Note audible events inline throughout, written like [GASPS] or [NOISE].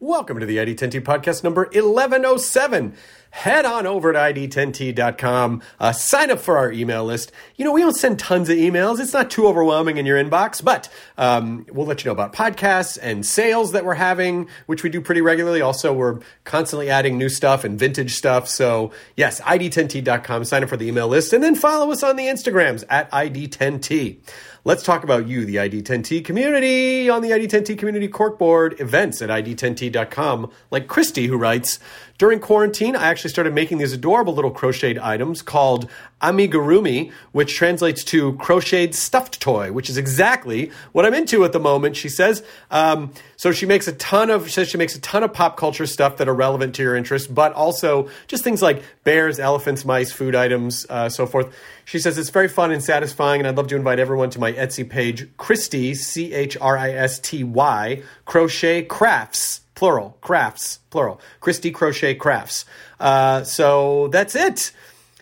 Welcome to the ID10T podcast number 1107. Head on over to ID10T.com, uh, sign up for our email list. You know, we don't send tons of emails. It's not too overwhelming in your inbox, but um, we'll let you know about podcasts and sales that we're having, which we do pretty regularly. Also, we're constantly adding new stuff and vintage stuff. So, yes, ID10T.com, sign up for the email list, and then follow us on the Instagrams at ID10T. Let's talk about you, the ID10T community, on the ID10T community corkboard events at ID10T.com, like Christy, who writes, during quarantine, I actually started making these adorable little crocheted items called amigurumi, which translates to crocheted stuffed toy, which is exactly what I'm into at the moment. She says. Um, so she makes a ton of. She says she makes a ton of pop culture stuff that are relevant to your interests, but also just things like bears, elephants, mice, food items, uh, so forth. She says it's very fun and satisfying, and I'd love to invite everyone to my Etsy page, Christy C H R I S T Y Crochet Crafts plural crafts plural christy crochet crafts. Uh, so that's it.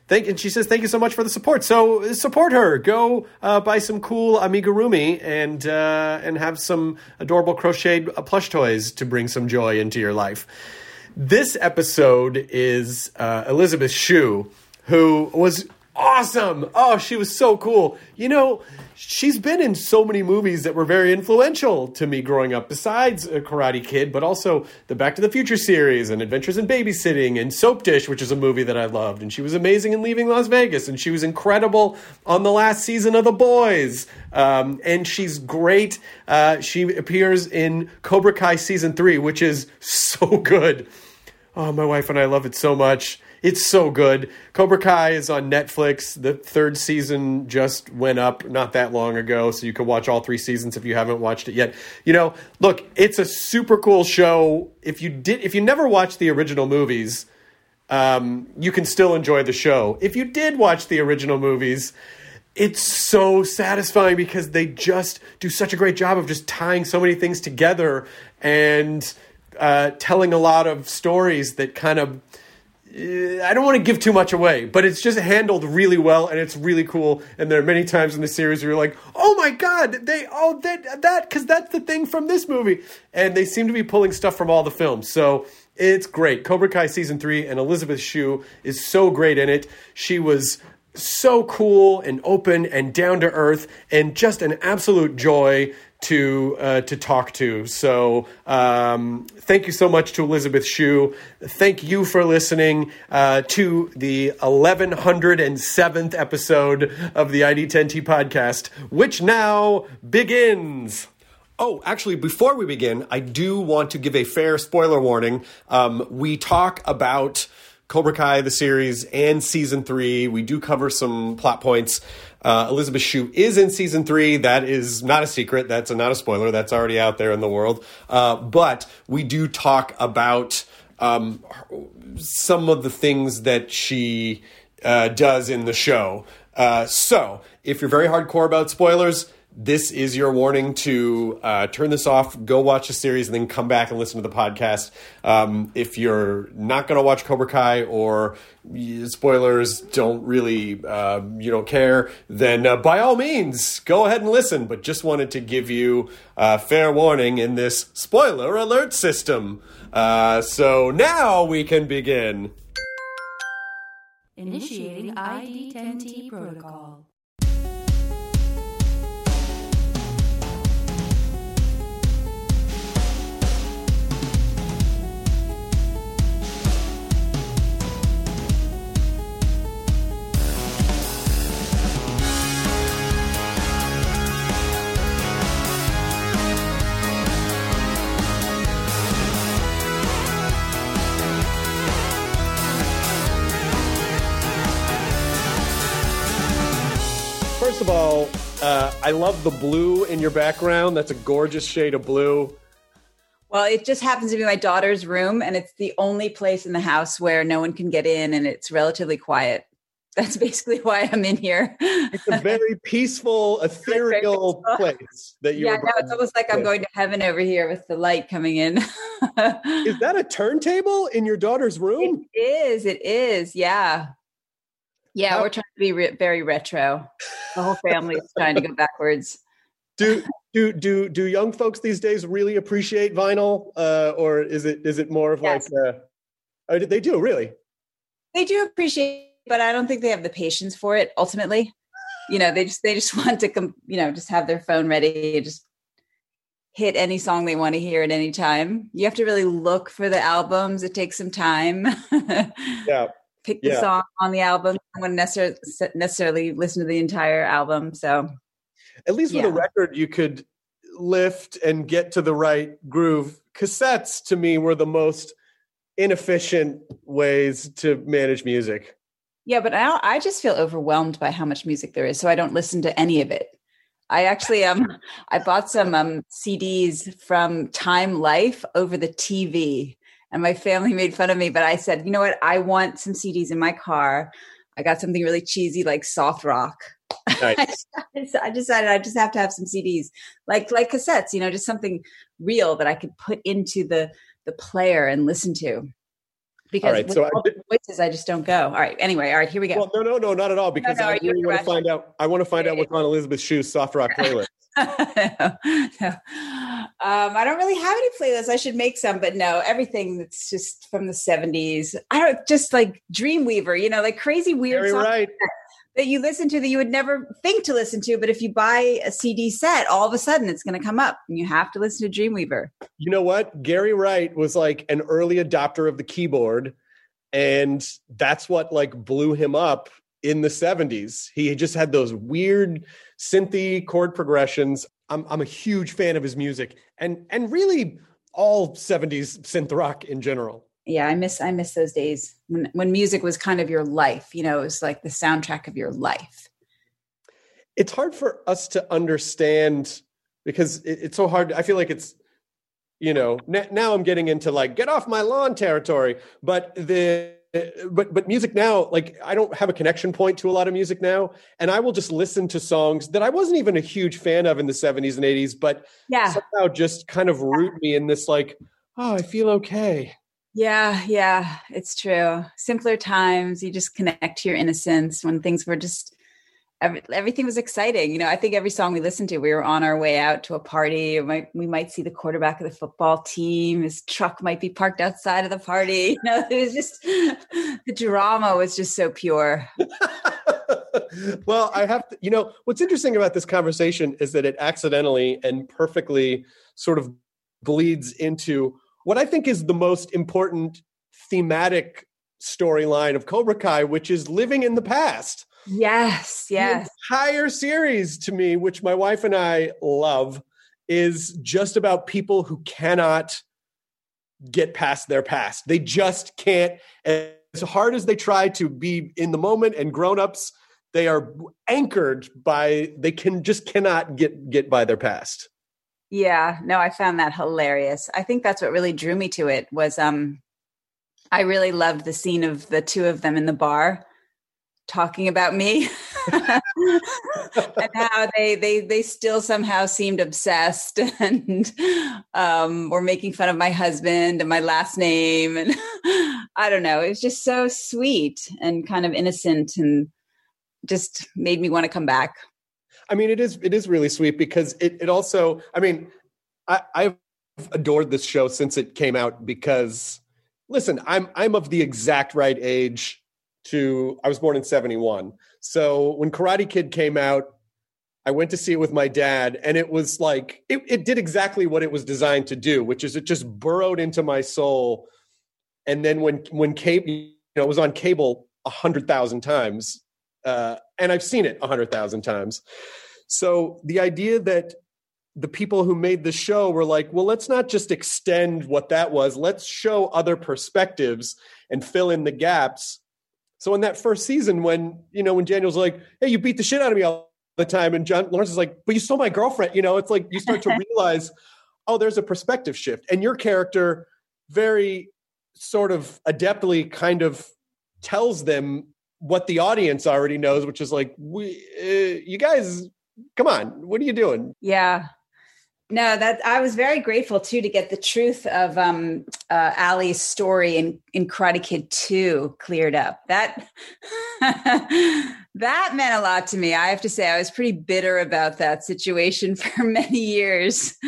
Thank and she says thank you so much for the support. So support her. Go uh, buy some cool amigurumi and uh, and have some adorable crocheted plush toys to bring some joy into your life. This episode is uh, elizabeth shue who was awesome oh she was so cool you know she's been in so many movies that were very influential to me growing up, besides a Karate Kid, but also the Back to the Future series and Adventures in Babysitting and Soap Dish, which is a movie that I loved. And she was amazing in Leaving Las Vegas, and she was incredible on the last season of The Boys. Um, and she's great. Uh, she appears in Cobra Kai season three, which is so good. Oh, my wife and I love it so much. It's so good. Cobra Kai is on Netflix. The third season just went up not that long ago, so you can watch all three seasons if you haven't watched it yet. You know, look, it's a super cool show. If you did, if you never watched the original movies, um, you can still enjoy the show. If you did watch the original movies, it's so satisfying because they just do such a great job of just tying so many things together and uh, telling a lot of stories that kind of I don't want to give too much away, but it's just handled really well and it's really cool. And there are many times in the series where you're like, "Oh my god, they oh that that because that's the thing from this movie," and they seem to be pulling stuff from all the films. So it's great. Cobra Kai season three and Elizabeth Shue is so great in it. She was so cool and open and down to earth and just an absolute joy to uh, to talk to. So um, thank you so much to Elizabeth Shue. Thank you for listening uh, to the 1107th episode of the ID10T podcast, which now begins. Oh, actually, before we begin, I do want to give a fair spoiler warning. Um, we talk about Cobra Kai, the series, and season three. We do cover some plot points. Uh, Elizabeth Shue is in season three. That is not a secret. That's a, not a spoiler. That's already out there in the world. Uh, but we do talk about um, some of the things that she uh, does in the show. Uh, so if you're very hardcore about spoilers, this is your warning to uh, turn this off, go watch the series, and then come back and listen to the podcast. Um, if you're not going to watch Cobra Kai or spoilers don't really uh, you don't care, then uh, by all means go ahead and listen. But just wanted to give you a fair warning in this spoiler alert system. Uh, so now we can begin. Initiating ID10T protocol. I love the blue in your background. That's a gorgeous shade of blue. Well, it just happens to be my daughter's room, and it's the only place in the house where no one can get in, and it's relatively quiet. [LAUGHS] That's basically why I'm in here. It's a very [LAUGHS] peaceful, ethereal place that you. Yeah, no, it's almost like I'm going to heaven over here with the light coming in. [LAUGHS] is that a turntable in your daughter's room? It is. It is. Yeah. Yeah, we're trying to be re- very retro. The whole family is trying to go [LAUGHS] backwards. Do do do do young folks these days really appreciate vinyl, uh, or is it is it more of Yes. like? Uh, oh, they do really. They do appreciate, but I don't think they have the patience for it. Ultimately, you know, they just they just [LAUGHS] want to, com- you know, just have their phone ready and just hit any song they want to hear at any time. You have to really look for the albums. It takes some time. [LAUGHS] Yeah. Pick the Yeah. song on the album. I wouldn't necessarily necessarily listen to the entire album. So At least with a record, you could lift and get to the right groove. Cassettes to me were the most inefficient ways to manage music. Yeah, but I, I just feel overwhelmed by how much music there is, so I don't listen to any of it. I actually um I bought some um CDs from Time Life over the TV, and my family [LAUGHS] made fun of me. But I said, you know what? I want some CDs in my car. I got something really cheesy like soft rock. [LAUGHS] Nice. I decided I just have to have some CDs, like like cassettes. You know, just something real that I could put into the the player and listen to. Because right, with so I all the voices, I just don't go. All right. Anyway, all right. Here we go. Well, no, no, no, not at all. Because no, I you really want to find out. I want to find out what's on Elizabeth Shue's soft rock playlist. [LAUGHS] no. Um, I don't really have any playlists. I should make some, but no, everything that's just from the 70s. I don't just like Dreamweaver, you know, like crazy weird Very songs right. that you listen to that you would never think to listen to. But if you buy a CD set, all of a sudden it's going to come up and you have to listen to Dreamweaver. You know what? Gary Wright was like an early adopter of the keyboard, and that's what like blew him up in the 70s. He just had those weird synthy chord progressions. I'm I'm a huge fan of his music and and really all 70s synth rock in general. Yeah, I miss I miss those days when when music was kind of your life. You know, it was like the soundtrack of your life. It's hard for us to understand because it, it's so hard. I feel like it's you know now I'm getting into like get off my lawn territory, but the Uh, but but music now like I don't have a connection point to a lot of music now, and I will just listen to songs that I wasn't even a huge fan of in the 70s and 80s, but Yeah. somehow just kind of root me in this like oh I feel okay. Yeah, yeah, it's true. Simpler times, you just connect to your innocence when things were just every, everything was exciting. You know, I think every song we listened to, we were on our way out to a party. Might, we might see the quarterback of the football team. His truck might be parked outside of the party. [LAUGHS] You know, it was just the drama was just so pure. [LAUGHS] well, I have to, you know, what's interesting about this conversation is that it accidentally and perfectly sort of bleeds into what I think is the most important thematic storyline of Cobra Kai, which is living in the past. Yes, yes. The entire series to me, which my wife and I love, is just about people who cannot get past their past. They just can't. As hard as they try to be in the moment and grown-ups, they are anchored by they can just cannot get get by their past. Yeah, no, I found that hilarious. I think that's what really drew me to it was um I really loved the scene of the two of them in the bar talking about me. [LAUGHS] and how they they they still somehow seemed obsessed [LAUGHS] and um were making fun of my husband and my last name and [LAUGHS] I don't know, it was just so sweet and kind of innocent and just made me want to come back. I mean, it is it is really sweet because it it also. I mean, I, I've adored this show since it came out because, listen, I'm I'm of the exact right age to. I was born in '71, so when Karate Kid came out, I went to see it with my dad, and it was like it, it did exactly what it was designed to do, which is it just burrowed into my soul. And then when when cable, you know, it was on cable a hundred thousand times, uh, and I've seen it a hundred thousand times. So the idea that the people who made the show were like, well, let's not just extend what that was. Let's show other perspectives and fill in the gaps. So in that first season, when you know when Daniel's like, "Hey, you beat the shit out of me," all the time. And John Lawrence is like, but you stole my girlfriend. You know, it's like you start to [LAUGHS] realize, oh, there's a perspective shift. And your character very sort of adeptly kind of tells them what the audience already knows, which is like, we, uh, you guys, come on, what are you doing? Yeah. No, that I was very grateful too to get the truth of um uh Ali's story in in Karate Kid 2 cleared up. That [LAUGHS] that meant a lot to me. I have to say I was pretty bitter about that situation [LAUGHS] for many years. [LAUGHS]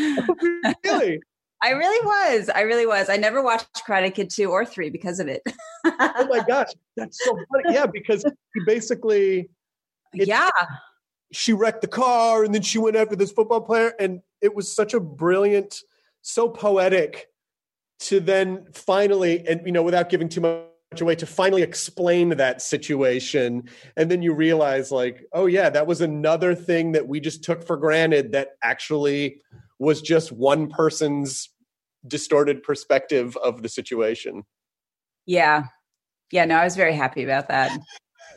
really? I really was. I really was. I never watched Karate Kid 2 or 3 because of it. oh my gosh, that's so funny. Yeah, because he basically Yeah. She wrecked the car and then she went after this football player and it was such a brilliant, so poetic to then finally, and you know, without giving too much away, to finally explain that situation. And then you realize, like, oh, yeah, that was another thing that we just took for granted that actually was just one person's distorted perspective of the situation. Yeah. Yeah, no, I was very happy about that.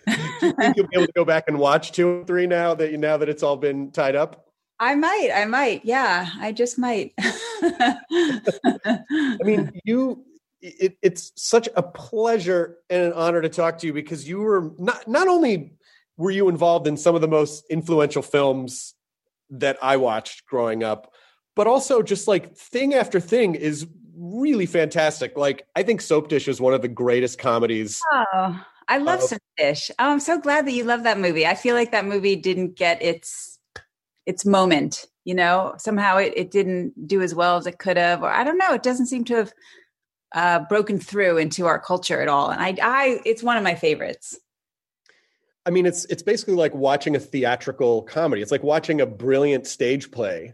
Do you think you'll be able to go back and watch two or three now that you now that it's all been tied up? I might. I might. Yeah, I just might. [LAUGHS] I mean, you. It, it's such a pleasure and an honor to talk to you because you were not not only were you involved in some of the most influential films that I watched growing up, but also just like thing after thing is really fantastic. Like I think Soap Dish is one of the greatest comedies. Oh, I love Soap Dish. Oh, I'm so glad that you love that movie. I feel like that movie didn't get its its moment you know? Somehow it, it didn't do as well as it could have or i don't know. It doesn't seem to have uh, broken through into our culture at all. And i i it's one of my favorites. I mean it's it's basically like watching a theatrical comedy. It's like watching a brilliant stage play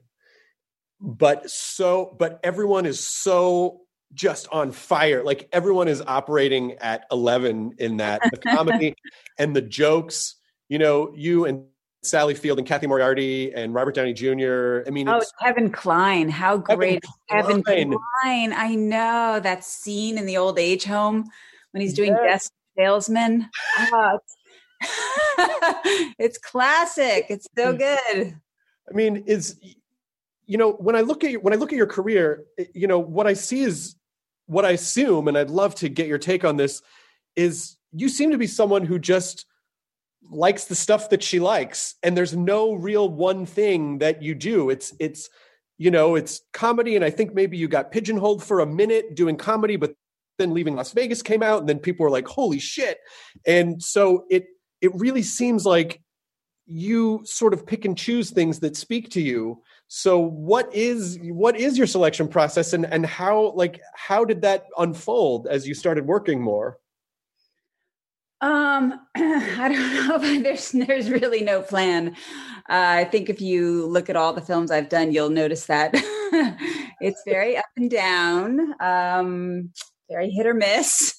but so but everyone is so just on fire like everyone is operating at 11 in that the comedy [LAUGHS] and the jokes you know you and Sally Field and Cathy Moriarty and Robert Downey Jr. I mean, oh, Kevin Kline. how great Kevin, Kevin Kline. I know that scene in the old age home when he's doing yes. desk salesman. Oh, it's, [LAUGHS] it's classic. It's so mm. good. I mean, is you know when I look at your, when I look at your career, you know what I see is what I assume, and I'd love to get your take on this. Is you seem to be someone who just likes the stuff that she likes and there's no real one thing that you do it's it's you know it's comedy and i think maybe you got pigeonholed for a minute doing comedy but then leaving las vegas came out and then people were like holy shit and so it it really seems like you sort of pick and choose things that speak to you so what is what is your selection process and and how like how did that unfold as you started working more um, [CLEARS THROAT] I don't know. [LAUGHS] There's there's really no plan. Uh, I think if you look at all the films I've done, you'll notice that [LAUGHS] it's very up and down, um, very hit or miss.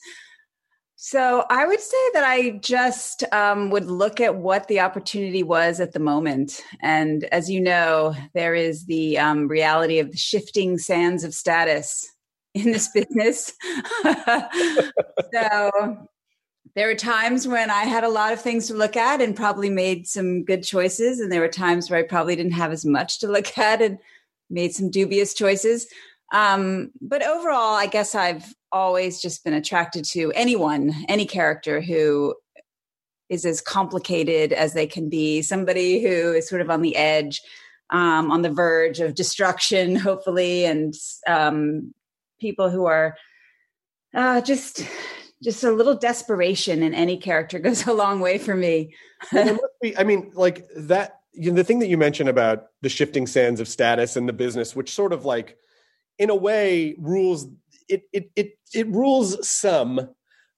So I would say that I just um, would look at what the opportunity was at the moment, and as you know, there is the um, reality of the shifting sands of status in this [LAUGHS] business. [LAUGHS] so there were times when I had a lot of things to look at and probably made some good choices. And there were times where I probably didn't have as much to look [LAUGHS] at and made some dubious choices. Um, but overall, I guess I've always just been attracted to anyone, any character who is as complicated as they can be, somebody who is sort of on the edge, um, on the verge of destruction, [LAUGHS] hopefully, and um, people who are uh, just just a little desperation in any character [LAUGHS] goes a long way for me. be, I mean, like that. You know, the thing that you mentioned about the shifting sands of status and the business, which sort of like, in a way, rules it it it it rules some,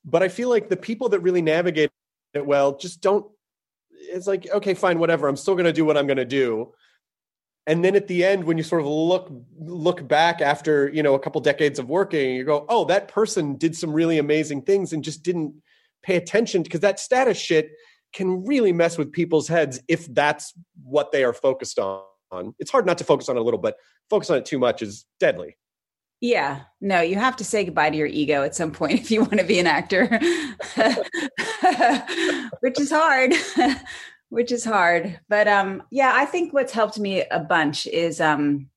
but I feel like the people that really navigate it well just don't. It's like okay, fine, whatever. I'm still going to do what I'm going to do and then at the end when you sort of look look back after you know a couple decades of working you go oh that person did some really amazing things and just didn't pay attention because that status shit can really mess with people's heads if that's what they are focused on it's hard not to focus on it a little but focus on it too much is deadly yeah no you have to say goodbye to your ego at some point [LAUGHS] if you want to be an actor [LAUGHS] which is hard [LAUGHS] which is hard. But um, yeah, I think what's helped me a bunch is um,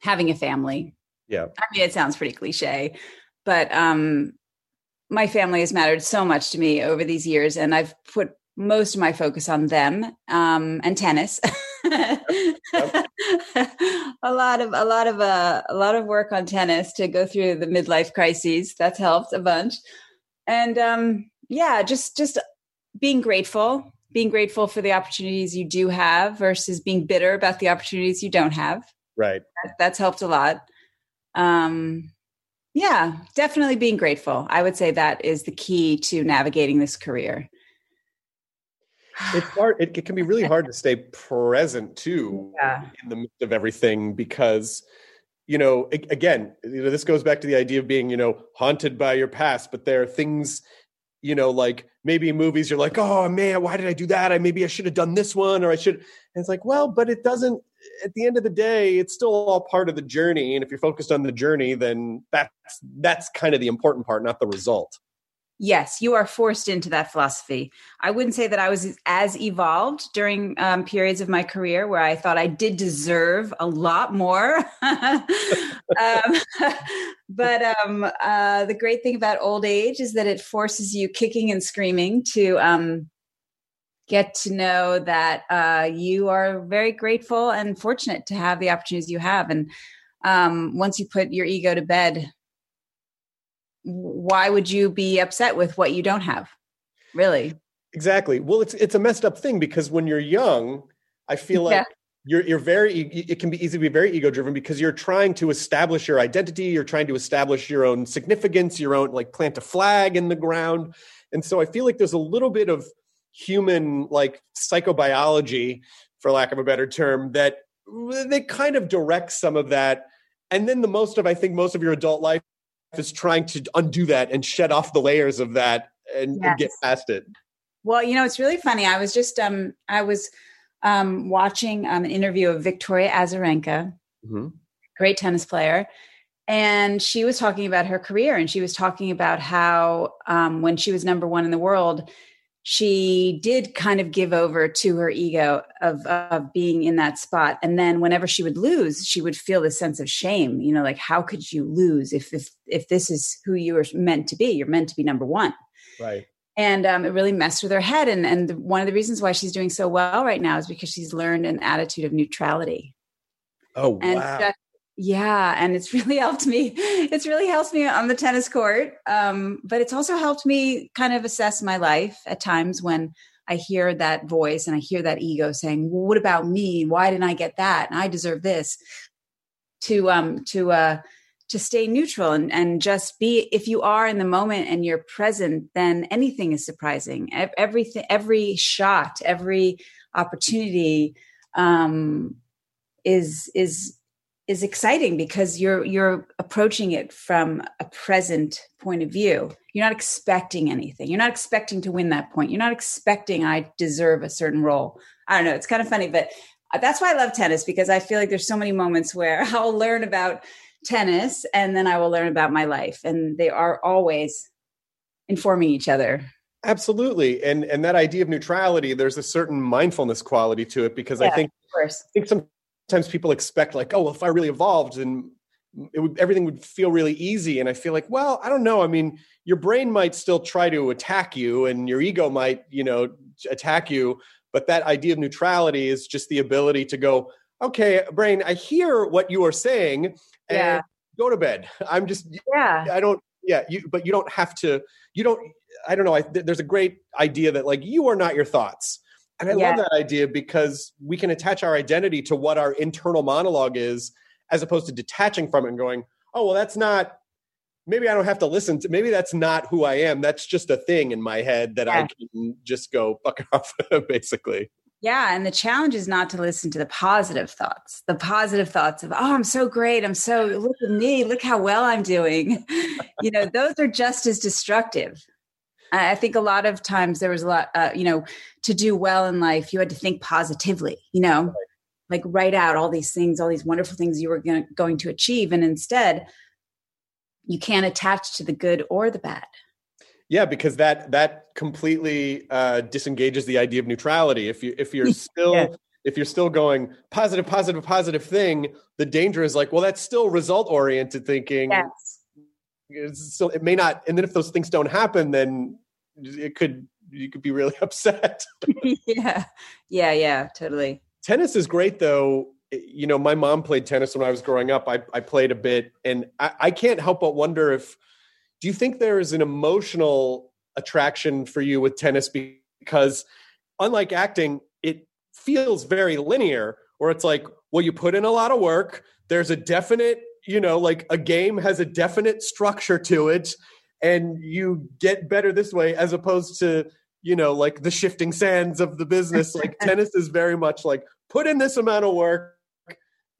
having a family. Yeah. I mean, it sounds pretty cliche, but um, my family has mattered so much to me over these years, and I've put most of my focus on them um, and tennis. [LAUGHS] a lot of a lot of uh, a lot of work on tennis to go through the midlife crises. That's helped a bunch, and um, yeah, just just being grateful, being grateful for the opportunities you do have versus being bitter about the opportunities you don't have. Right. That, that's helped a lot. Um, yeah, definitely being grateful. I would say that is the key to navigating this career. It's hard. It, it can be really hard to stay present too Yeah. in the midst of everything because, you know, again, you know, this goes back to the idea of being, you know, haunted by your past. But there are things, you know, like maybe movies you're like, oh man, why did I do that? I maybe I should have done this one, or I should. And it's like, well, but it doesn't. At the end of the day, it's still all part of the journey. And if you're focused on the journey, then that's that's kind of the important part, not the result. Yes, you are forced into that philosophy. I wouldn't say that I was as evolved during um, periods of my career where I thought I did deserve a lot more. [LAUGHS] um, [LAUGHS] but um, uh, the great thing about old age is that it forces you kicking and screaming to um, get to know that uh, you are very grateful and fortunate to have the opportunities you have. And um, once you put your ego to bed, why would you be upset with what you don't have really Exactly. Well, it's it's a messed up thing because when you're young, I feel like Yeah. you're you're very it can be easy to be very ego driven because you're trying to establish your identity, you're trying to establish your own significance, your own like plant a flag in the ground. And so I feel like there's a little bit of human like psychobiology for lack of a better term that they kind of direct some of that and then the most of I think most of your adult life is trying to undo that and shed off the layers of that and, and get past it. well you know it's really funny i was just um i was um watching um, an interview of victoria azarenka Mhm. great tennis player and she was talking about her career and she was talking about how um, when she was number one in the world she did kind of give over to her ego of, of being in that spot. And then whenever she would lose she would feel this sense of shame you know like how could you lose if if if this is who you are meant to be? You're meant to be number one. Right. and um, it really messed with her head. And and the, one of the reasons why she's doing so well right now is because she's learned an attitude of neutrality. Oh and wow. Yeah and it's [LAUGHS] really helped me it's really helped me on the tennis court um, but it's also helped me kind of assess my life at times when i hear that voice and i hear that ego saying well, what about me? Why didn't i get that? And i deserve this. To um to uh to stay neutral and, and just be if you are in the moment and you're present then anything is surprising. Ev- everything every shot every opportunity um is is is exciting because you're you're approaching it from a present point of view. You're not expecting anything. You're not expecting to win that point. You're not expecting i deserve a certain role. I don't know. It's kind of funny but that's why i love tennis because i feel like there's so many moments where [LAUGHS] i'll learn about tennis and then i will learn about my life and they are always informing each other. Absolutely. And and that idea of neutrality, there's a certain mindfulness quality to it because I think of course. I think sometimes people expect like, oh, well, if I really evolved and it would everything would feel really easy. And I feel like, well, I don't know. I mean, your brain might still try to attack you and your ego might, you know, attack you. But that idea of neutrality is just the ability to go, okay, brain, I hear what you are saying and Yeah. go to bed. I'm just yeah I don't. Yeah, you. But you don't have to. You don't. I don't know. I, there's a great idea that like you are not your thoughts, and I Yeah. love that idea because we can attach our identity to what our internal monologue is, as opposed to detaching from it and going, "Oh, well, that's not." Maybe I don't have to listen to. Maybe that's not who I am. That's just a thing in my head that I can just go fuck [LAUGHS] off. Basically, Yeah, and the challenge is not to listen to the positive thoughts. The positive thoughts of, "Oh, I'm so great. I'm so look at me. Look how well I'm doing." [LAUGHS] you know, those are just as destructive. I think a lot of times there was a lot, uh, you know, to do well in life, you had to think positively. You know, like write out all these things, all these wonderful things you were gonna, going to achieve, and instead, you can't attach to the good or the bad. Yeah, because that that completely uh, disengages the idea of neutrality. If you if you're [LAUGHS] still yeah. if you're still going positive, positive, positive thing, the danger is like, well, that's still result oriented thinking. Yes. So it may not, and then if those things don't happen, then it could you could be really [LAUGHS] upset. yeah, yeah, yeah, totally. Tennis is great though. You know, my mom played tennis when I was growing up. I, I played a bit, and I, I can't help but wonder if do you think there is an emotional attraction for you with tennis because unlike acting it feels very linear where it's like well you put in a lot of work there's a definite you know like a game has a definite structure to it and you get better this way as opposed to you know like the shifting sands of the business [LAUGHS] like tennis is very much like put in this amount of work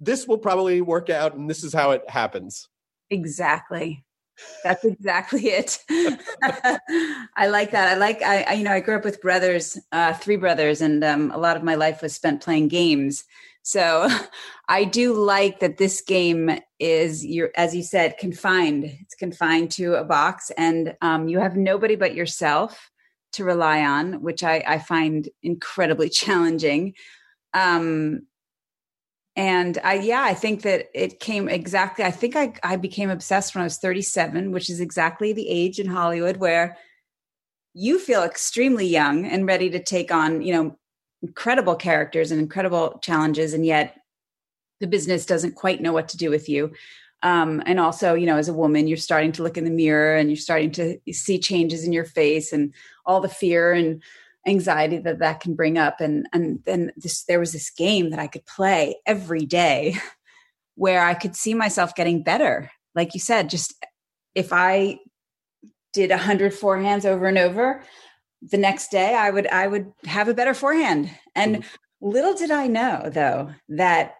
this will probably work out and this is how it happens exactly that's exactly it. [LAUGHS] I like that. I like I, I, you know I grew up with brothers, uh, three brothers, and um, a lot of my life was spent playing games. So [LAUGHS] I do like that this game is you're as you said confined. It's confined to a box, and um, you have nobody but yourself to rely on, which I, I find incredibly [LAUGHS] challenging. Um, and I, yeah, I think that it came exactly. I think I, I became obsessed when I was 37, which is exactly the age in Hollywood where you feel extremely young and ready to take on, you know, incredible characters and incredible challenges, and yet the business doesn't quite know what to do with you. Um, and also, you know, as a woman, you're starting to look in the mirror and you're starting to see changes in your face and all the fear and anxiety that that can bring up and and then this there was this game that I could play every day [LAUGHS] where I could see myself getting better like you said just if I did a hundred forehands over and over the next day I would I would have a better forehand and mm-hmm. little did I know though that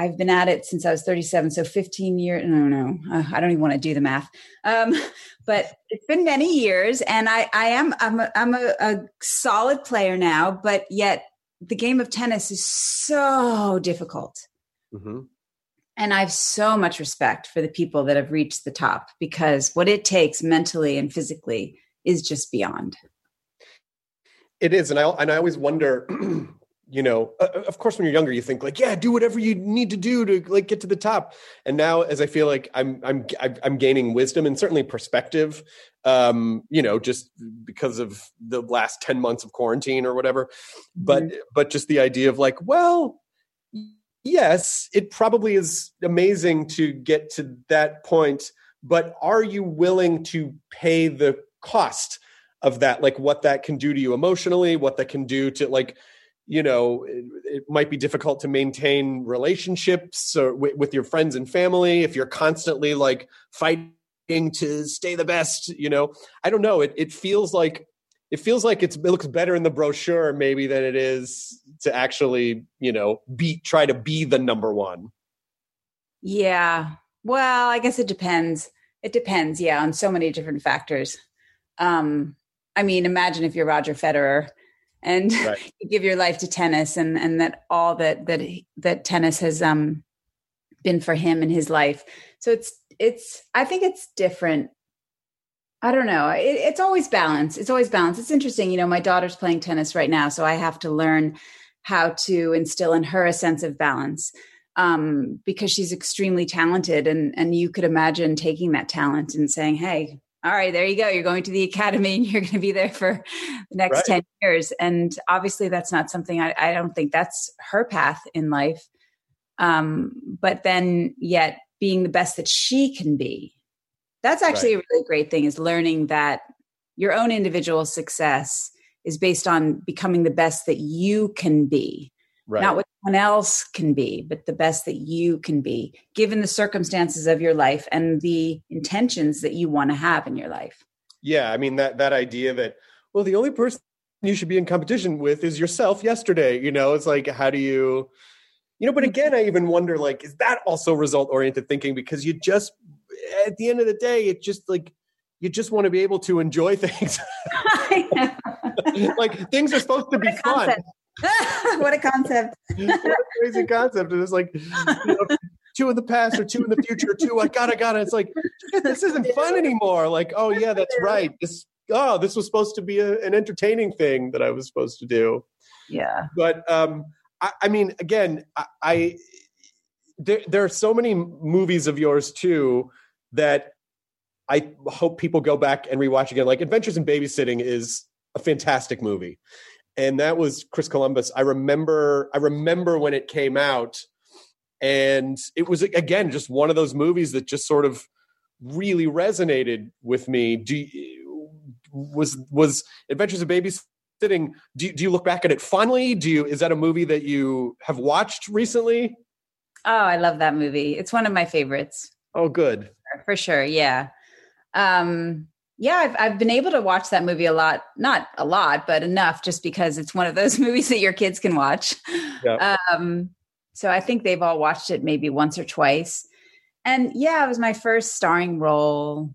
I've been at it since I was 37, so 15 years. No, no, uh, I don't even want to do the math. Um, [LAUGHS] but it's been many years, and I, I am, I'm, a, I'm a, a solid player now. But yet, the game of tennis is so difficult. Mm-hmm. And I have so much respect for the people that have reached the top because what it takes mentally and physically is just beyond. It is, and I and I always wonder [CLEARS THROAT] you know of course when you're younger you think like yeah do whatever you need to do to like get to the top and now as i feel like i'm i'm i'm gaining wisdom and certainly perspective um you know just because of the last 10 months of quarantine or whatever but mm-hmm. but just the idea of like well yes it probably is amazing to get to that point but are you willing to pay the cost of that like what that can do to you emotionally what that can do to like you know it, it, might be difficult to maintain relationships w- with your friends and family if you're constantly like fighting to stay the best you know? I don't know. It, it feels like it feels like it looks better in the brochure maybe than it is to actually you know be try to be the number one. Yeah. Well i guess it depends. It depends yeah on so many different factors um i mean imagine if you're roger federer and [LAUGHS] right. you give your life to tennis and and that all that that that tennis has um been for him in his life. So it's it's i think it's different. I don't know. It, it's always balance. It's always balance. It's interesting you know my daughter's playing tennis right now so i have to learn how to instill in her a sense of balance um, because she's extremely talented and and you could imagine taking that talent and saying hey all right, there you go. You're going to the academy and [LAUGHS] you're going to be there for the next right. 10 years. And obviously, that's not something I, I don't think that's her path in life. Um, but then, yet, being the best that she can be. That's actually right. a really great thing is learning that your own individual success is based on becoming the best that you can be right. not what someone else can be, but the best that you can be, given the circumstances of your life and the intentions that you want to have in your life. Yeah, I mean that that idea that well, the only person you should be in competition with is yourself. Yesterday, you know, it's like how do you, you know? But mm-hmm. again, I even wonder like, is that also result oriented thinking? Because you just at the end of the day, it just like you just want to be able to enjoy [LAUGHS] things. [LAUGHS] like things are supposed to be fun. [LAUGHS] what a concept. [LAUGHS] what a crazy concept. And it's like, you know, two in the past or two in the future, two I gotta gotta. It's like this isn't fun anymore. Like, oh yeah, that's [LAUGHS] right. This oh, this was supposed to be a, an entertaining thing that I was supposed to do. Yeah. But um, I, I mean, again, I, I there, there are so many movies of yours too that I hope people go back and rewatch again. Like Adventures in Babysitting is a fantastic movie. And that was Chris Columbus. I remember I remember when it came out and it was again just one of those movies that just sort of really resonated with me. Do you, was was Adventures of Babysitting do, do you look back at it fondly? Do you is that a movie that you have watched recently? Oh, I love that movie. It's one of my favorites. Oh, good. For sure. Yeah. Um, yeah, I've, I've been able to watch that movie a lot, not a lot, but enough just because it's one of those [LAUGHS] movies that your kids can watch. Yeah. Um, so I think they've all watched it maybe once or twice. And yeah, it was my first starring role.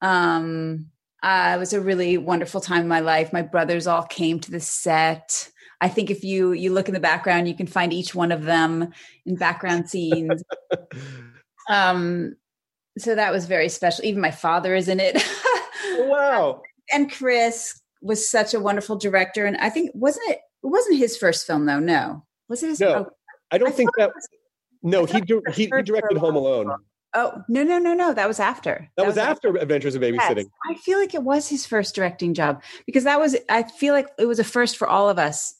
Um, uh, it was a really wonderful time in my life. My brothers all came to the set. I think if you you look in the background, you can find each one of them in background scenes. [LAUGHS] um, so that was very special. Even my father is in it. [LAUGHS] wow! And Chris was such a wonderful director, and I think wasn't it? It wasn't his first film though. No, was it? His, no, oh, I don't I think that. Was, no, he, he he directed Home Alone. Oh no no no no! That was after. That, that was, was, after, after Adventures of Babysitting. Yes. I feel like it was his first directing job because that was. I feel like it was a first for all of us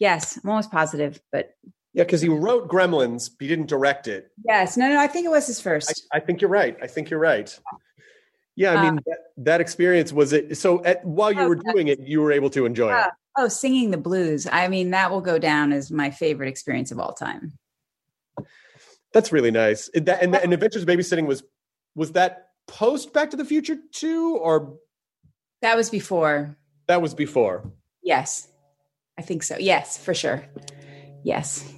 Yes, I'm almost positive, but yeah, because he wrote Gremlins, but he didn't direct it. Yes, no, no, I think it was his first. I, I think you're right. I think you're right. Yeah, I mean uh, that, that, experience was it. So at, while you oh, were doing it, you were able to enjoy uh, it. Oh, singing the blues! I mean, that will go down as my favorite experience of all time. That's really nice. That, and, and Adventures Babysitting was was that post Back to the Future too, or that was before? That was before. Yes. I think so. Yes, for sure. Yes.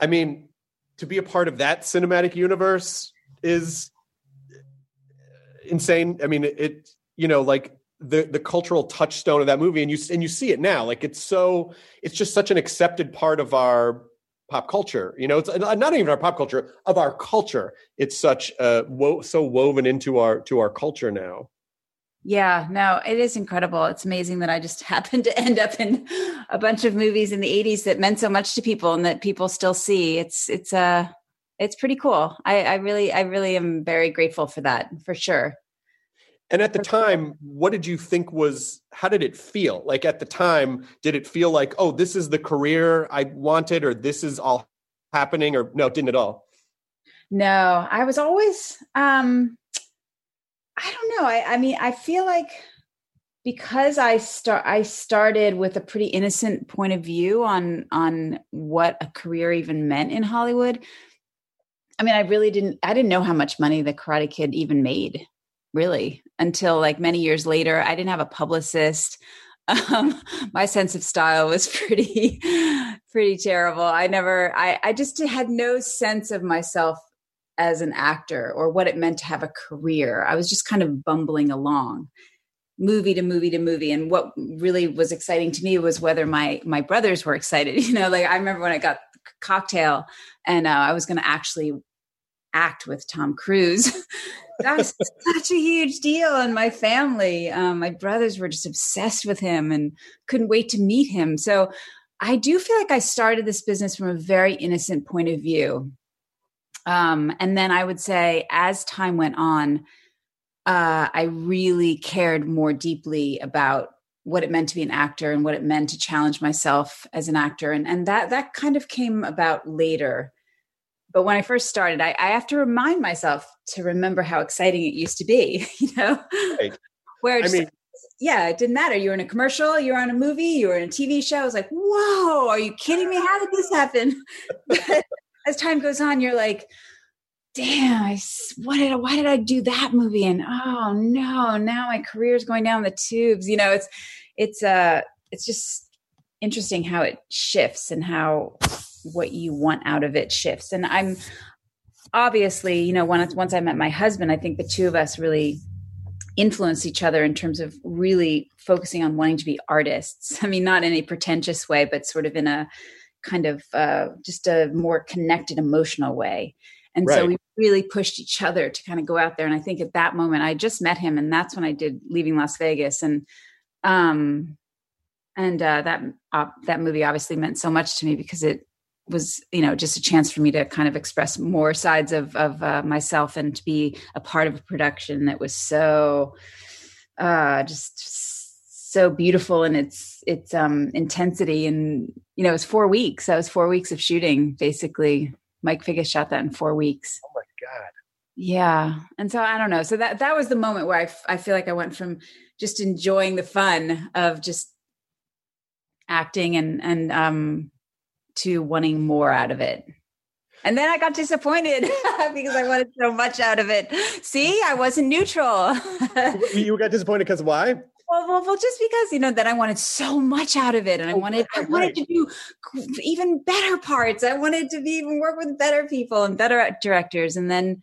I mean, to be a part of that cinematic universe is insane. I mean, it, you know, like the the cultural touchstone of that movie, and you and you see it now. Like it's so, it's just such an accepted part of our pop culture. You know, it's not even our pop culture of our culture. It's such uh, wo- so woven into our to our culture now. Yeah, no, it is incredible. It's amazing that I just [LAUGHS] happened to end up in a bunch of movies in the 80s that meant so much to people and that people still see. It's it's uh it's pretty cool. I, I really I really am very grateful for that, for sure. And at the time, what did you think was how did it feel? Like at the time, did it feel like, oh, this is the career I wanted, or this is all happening, or no, it didn't at all? No, I was always um I don't know. I, I mean, I feel like because I start I started with a pretty innocent point of view on on what a career even meant in Hollywood. I mean, I really didn't I didn't know how much money the Karate Kid even made, really, until like many years later. I didn't have a publicist. [LAUGHS] Um, my sense of style was [LAUGHS] pretty pretty terrible. I never I I just had no sense of myself as an actor or what it meant to have a career. I was just kind of bumbling along movie to movie to movie and what really was exciting to me was whether my my brothers were excited [LAUGHS] you know like i remember when i got cocktail and uh, i was going to actually act with tom cruise. [LAUGHS] That was such a huge deal in my family. Um, my brothers were just obsessed with him and couldn't wait to meet him. So i do feel like i started this business from a very innocent point of view. Um, and then I would say, as time went on, uh, I really cared more deeply about what it meant to be an actor and what it meant to challenge myself as an actor, and and that that kind of came about later. But when I first started, I, I have to remind myself to remember how exciting it used to be. [LAUGHS] You know, right. where just, I mean, yeah, it didn't matter. You were in a commercial, you were on a movie, you were in a TV show. I was like, whoa, are you kidding me? How did this happen? [LAUGHS] as time goes on, you're like, damn, I, what did, why did I do that movie? And oh no, now my career's going down the tubes. You know, it's, it's, uh, it's just interesting how it shifts and how what you want out of it shifts. And I'm obviously, you know, once, once I met my husband, I think the two of us really influenced each other in terms of really focusing on wanting to be artists. I mean, not in a pretentious way, but sort of in a, kind of uh, just a more connected emotional way. And Right. so we really pushed each other to kind of go out there. And I think at that moment, I just met him, and that's when I did Leaving Las Vegas. And um, and uh, that uh, that movie obviously meant so much to me because it was you know just a chance for me to kind of express more sides of of uh, myself and to be a part of a production that was so uh just so beautiful in its its um intensity and you know it was four weeks that was four weeks of shooting basically mike figgis shot that in four weeks. Yeah and so i don't know so that that was the moment where i, f- I feel like i went from just enjoying the fun of just acting and and um to wanting more out of it. And then i got disappointed [LAUGHS] because i wanted so much out of it. See i wasn't neutral. [LAUGHS] You got disappointed because why? well, well, well, just because you know that I wanted so much out of it, and I Oh, wanted, I wanted to do even better parts. I wanted to be even work with better people and better directors, and then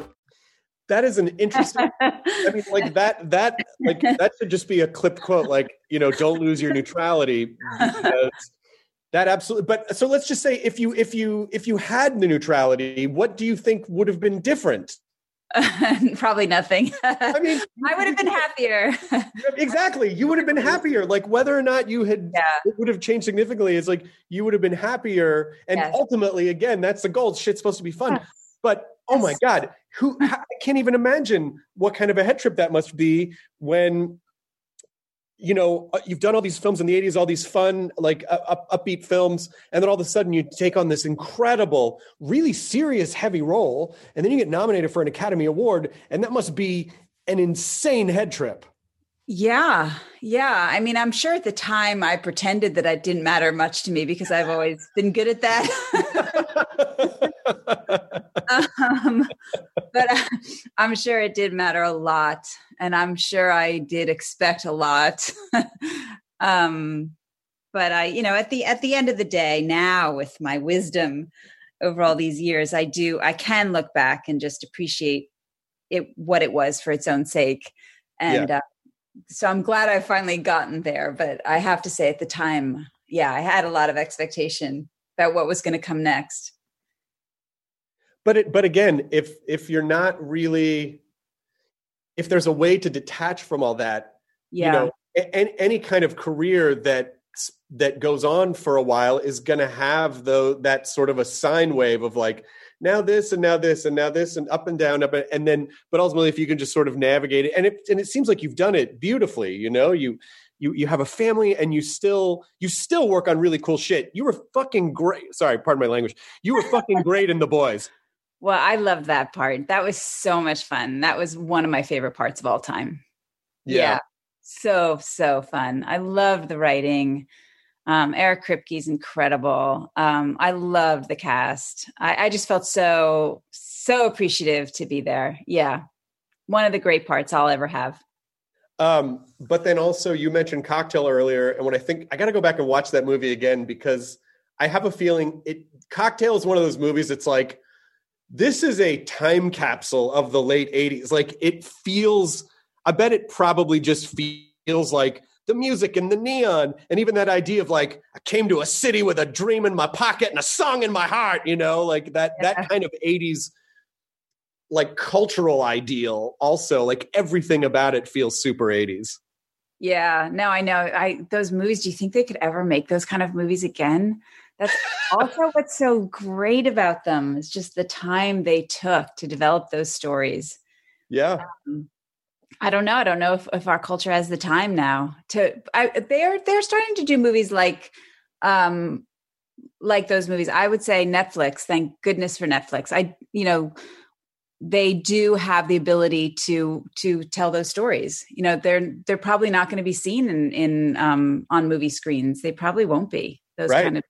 That is an interesting. I mean, like [LAUGHS] that. That like that should just be a clip quote. Like you know, don't lose your neutrality. That absolutely. But so let's just say if you if you if you had the neutrality, what do you think would have been different? [LAUGHS] Probably nothing. I mean, [LAUGHS] I would have been happier. exactly. You would have been happier. Like whether or not you had, Yeah. it would have changed significantly. It's like you would have been happier, and Yes. ultimately, again, that's the goal. Shit's supposed to be fun. Yes. But oh my god, who? I can't even imagine what kind of a head trip that must be when. You know, uh, you've done all these films in the '80s, all these fun, like up, upbeat films, and then all of a sudden you take on this incredible, really serious, heavy role, and then you get nominated for an Academy Award, and that must be an insane head trip. Yeah, yeah. I mean, I'm sure at the time I pretended that it didn't matter much to me because I've always been good at that. [LAUGHS] [LAUGHS] um, but uh, I'm sure it did matter a lot, and I'm sure I did expect a lot. [LAUGHS] um, but I, you know, at the at the end of the day, now with my wisdom over all these years, I do I can look back and just appreciate it what it was for its own sake, and. Uh, so I'm glad I've finally gotten there. But I have to say, at the time, yeah, I had a lot of expectation about what was going to come next. But it, but again, if if you're not really, if there's a way to detach from all that, Yeah, you know, any, any kind of career that that goes on for a while is going to have though that sort of a sine wave of like now this and now this and now this and up and down up and, and then but ultimately if you can just sort of navigate it and it and it seems like you've done it beautifully you know you you you have a family and you still you still work on really cool shit. You were fucking great sorry pardon my language. You were fucking great in the boys well, I loved that part. That was so much fun. That was one of my favorite parts of all time. Yeah. So so fun. I loved the writing. Um, Eric Kripke's incredible. Um, I loved the cast. I, I just felt so so appreciative to be there. Yeah, one of the great parts I'll ever have. Um, but then also you mentioned Cocktail earlier, and when I think I got to go back and watch that movie again because I have a feeling it Cocktail is one of those movies. It's like this is a time capsule of the late '80s. Like it feels. I bet it probably just feels like the music and the neon and even that idea of like I came to a city with a dream in my pocket and a song in my heart, you know, like that yeah. that kind of 80s like cultural ideal also like everything about it feels super 80s. Yeah, no, I know. I those movies, do you think they could ever make those kind of movies again? That's also what's so great about them is just the time they took to develop those stories. Yeah. Um, I don't know. I don't know if, if our culture has the time now to. I, they're they're starting to do movies like, um, like those movies. I would say Netflix. Thank goodness for Netflix. I you know, they do have the ability to to tell those stories. You know, they're they're probably not going to be seen in in um, on movie screens. They probably won't be those right. kind of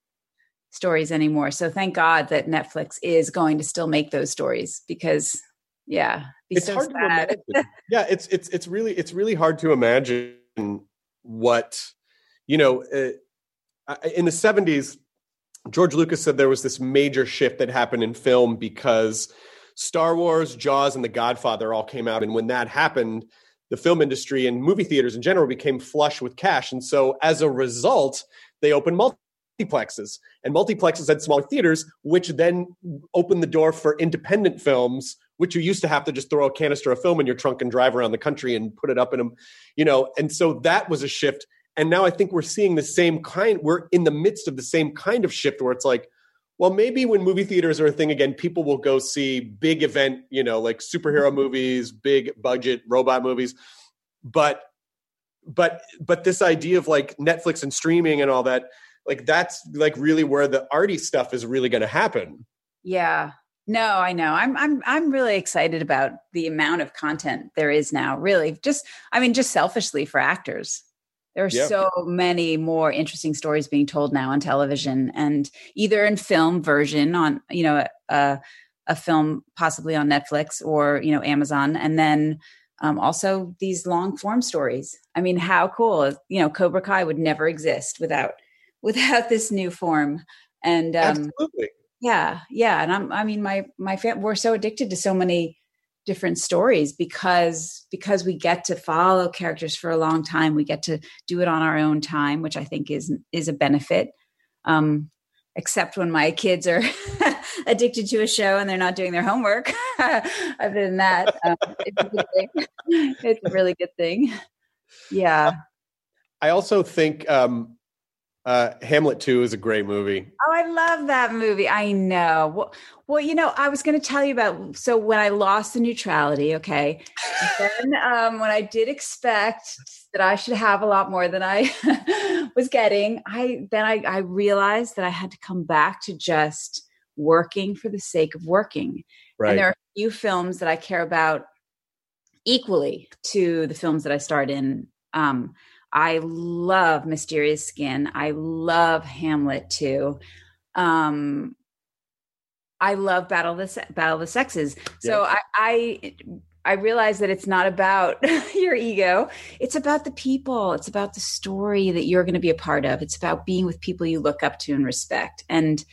stories anymore. So thank God that Netflix is going to still make those stories because yeah, it's so hard sad. to imagine. [LAUGHS] yeah, it's it's it's really it's really hard to imagine what you know uh, in the 70s George Lucas said there was this major shift that happened in film because Star Wars, Jaws and The Godfather all came out and when that happened the film industry and movie theaters in general became flush with cash and so as a result they opened multiplexes and multiplexes had smaller theaters which then opened the door for independent films which you used to have to just throw a canister of film in your trunk and drive around the country and put it up in them, you know. And so that was a shift. And now I think we're seeing the same kind. We're in the midst of the same kind of shift where it's like, well, maybe when movie theaters are a thing again, people will go see big event, you know, like superhero movies, big budget robot movies. But but but this idea of like Netflix and streaming and all that, like that's like really where the arty stuff is really going to happen. Yeah, no, I know. I'm I'm I'm really excited about the amount of content there is now. Really, just I mean, just selfishly for actors, there are so many more interesting stories being told now on television, and either in film version on you know a a film possibly on Netflix or you know Amazon, and then um, also these long form stories. I mean, how cool! You know, Cobra Kai would never exist without without [LAUGHS] this new form. And um, absolutely. yeah yeah. And i'm i mean my my fam we're so addicted to so many different stories because because we get to follow characters for a long time. We get to do it on our own time which i think is is a benefit. Um except when my kids are [LAUGHS] addicted to a show and they're not doing their homework. [LAUGHS] Other than that um, it's, a it's a really good thing. Yeah. I also think um uh, Hamlet 2 is a great movie. Oh, I love that movie. I know. Well, well you know, I was going to tell you about so when I lost the neutrality, okay, then um, when I did expect that I should have a lot more than I [LAUGHS] was getting, I then I, I realized that I had to come back to just working for the sake of working. Right. And there are a few films that I care about equally to the films that I starred in. Um, I love Mysterious Skin. I love Hamlet 2. Um, I love Battle of the Battle of the Sexes. So I, I I realize that it's not about [LAUGHS] your ego. It's about the people. It's about the story that you're going to be a part of. It's about being with people you look up to and respect. And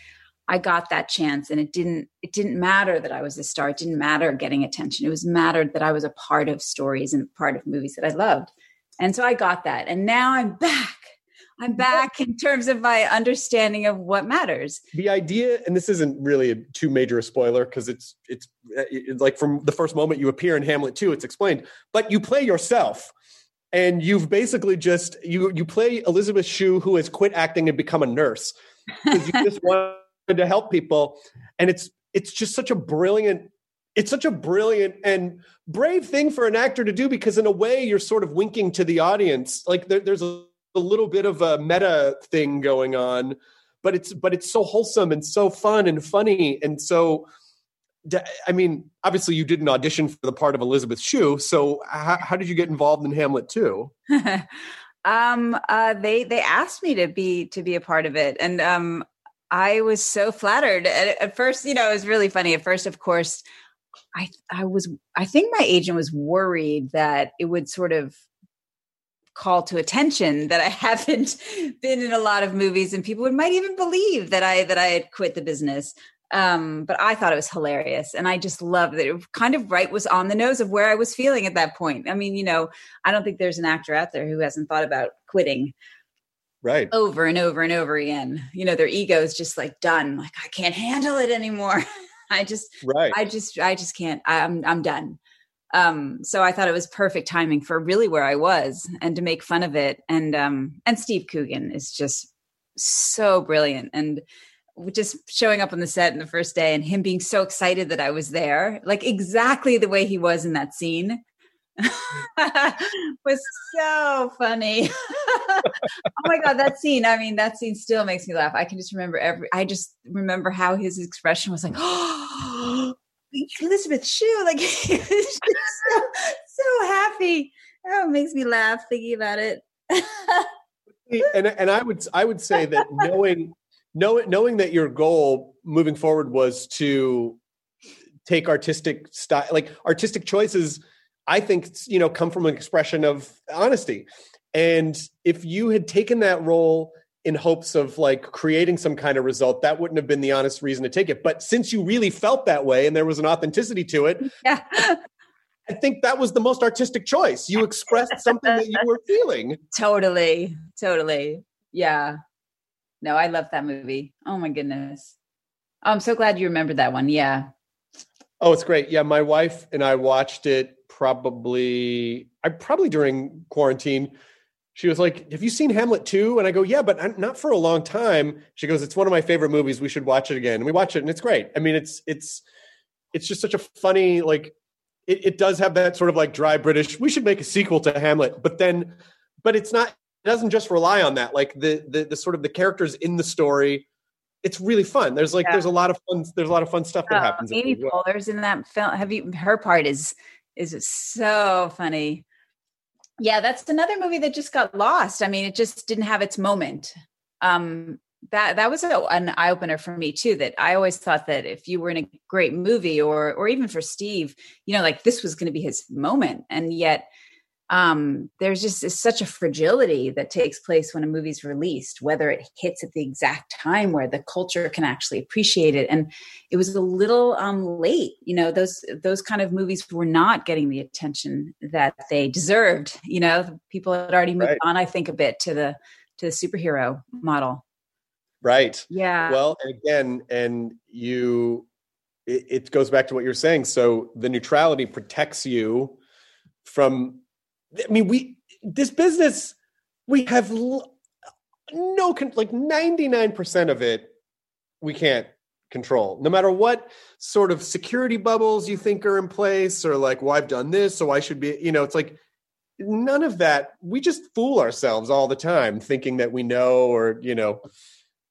I got that chance and it didn't it didn't matter that I was a star. It didn't matter getting attention. It was mattered that I was a part of stories and part of movies that I loved. And so I got that. And now I'm back. I'm back in terms of my understanding of what matters. The idea, and this isn't really a too major a spoiler because it's, it's, eh, it's like from the first moment you appear in Hamlet 2, it's explained, but you play yourself and you've basically just you you play Elizabeth Shue who has quit acting and become a nurse because you just [LAUGHS] wanted to help people and it's it's just such a brilliant it's such a brilliant and brave thing for an actor to do because in a way you're sort of winking to the audience like there, there's a, a, little bit of a meta thing going on but it's but it's so wholesome and so fun and funny and so i mean obviously you didn't audition for the part of elizabeth shue so how, how did you get involved in Hamlet 2 [LAUGHS] um uh they they asked me to be to be a part of it and um I was so flattered. At, at, first, you know, it was really funny. At first, of course, I I was I think my agent was worried that it would sort of call to attention that I [LAUGHS] haven't been in a lot of movies and people would might even believe that I that I had quit the business. Um, but I thought it was hilarious. And I just loved that it kind of right was on the nose of where I was feeling at that point. I mean, you know, I don't think there's an actor out there who hasn't thought about quitting right over and over and over again. You know, their ego is just like done. Like, I can't handle it anymore. [LAUGHS] I just, right. I just, I just can't, I'm, I'm done. Um, so I thought it was perfect timing for really where I was and to make fun of it. And, um, and Steve Coogan is just so brilliant. And, just showing up on the set in the first day and him being so excited that I was there, like exactly the way he was in that scene. [LAUGHS] was so funny. [LAUGHS] oh my god, that scene. I mean, that scene still makes me laugh. I can just remember every I just remember how his expression was like, oh [GASPS] Elizabeth Shue, like [LAUGHS] so, so happy. Oh, it makes me laugh thinking about it. and and I would I would say that knowing knowing knowing that your goal moving forward was to take artistic style like artistic choices i think you know come from an expression of honesty and if you had taken that role in hopes of like creating some kind of result that wouldn't have been the honest reason to take it but since you really felt that way and there was an authenticity to it [LAUGHS] yeah. i think that was the most artistic choice you expressed [LAUGHS] something that you were feeling totally totally yeah no, I love that movie. Oh my goodness. Oh, I'm so glad you remembered that one. Yeah. Oh, it's great. Yeah, my wife and I watched it probably I probably during quarantine. She was like, "Have you seen Hamlet 2?" And I go, "Yeah, but not for a long time." She goes, "It's one of my favorite movies. We should watch it again." And we watch it and it's great. I mean, it's it's it's just such a funny like it, it does have that sort of like dry British. We should make a sequel to Hamlet, but then but it's not doesn't just rely on that. Like the, the the sort of the characters in the story, it's really fun. There's like yeah. there's a lot of fun. There's a lot of fun stuff that oh, happens. Amy. Poehler's in that film. Have you? Her part is is so funny. Yeah, that's another movie that just got lost. I mean, it just didn't have its moment. Um, that that was a, an eye opener for me too. That I always thought that if you were in a great movie, or or even for Steve, you know, like this was going to be his moment, and yet um, there's just such a fragility that takes place when a movie's released, whether it hits at the exact time where the culture can actually appreciate it. And it was a little um, late. You know, those those kind of movies were not getting the attention that they deserved. You know, people had already moved right. on, I think, a bit to the to the superhero model. Right. Yeah. Well, again, and you, it, it goes back to what you're saying. So the neutrality protects you from I mean, we this business we have no like 99% of it we can't control. No matter what sort of security bubbles you think are in place or like well i've done this so i should be you know it's like none of that. We just fool ourselves all the time thinking that we know or you know.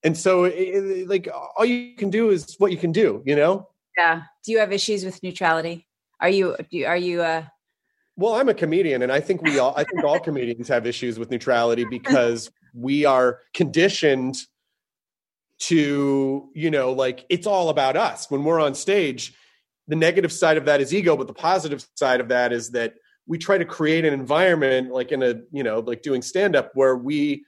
And so it, like all you can do is what you can do you know? Yeah. Do you have issues with neutrality? Are you are you uh well, I'm a comedian, and I think we all I think all [LAUGHS] comedians have issues with neutrality because we are conditioned to, you know, like it's all about us. When we're on stage, the negative side of that is ego, but the positive side of that is that we try to create an environment like in a, you know, like doing stand up where we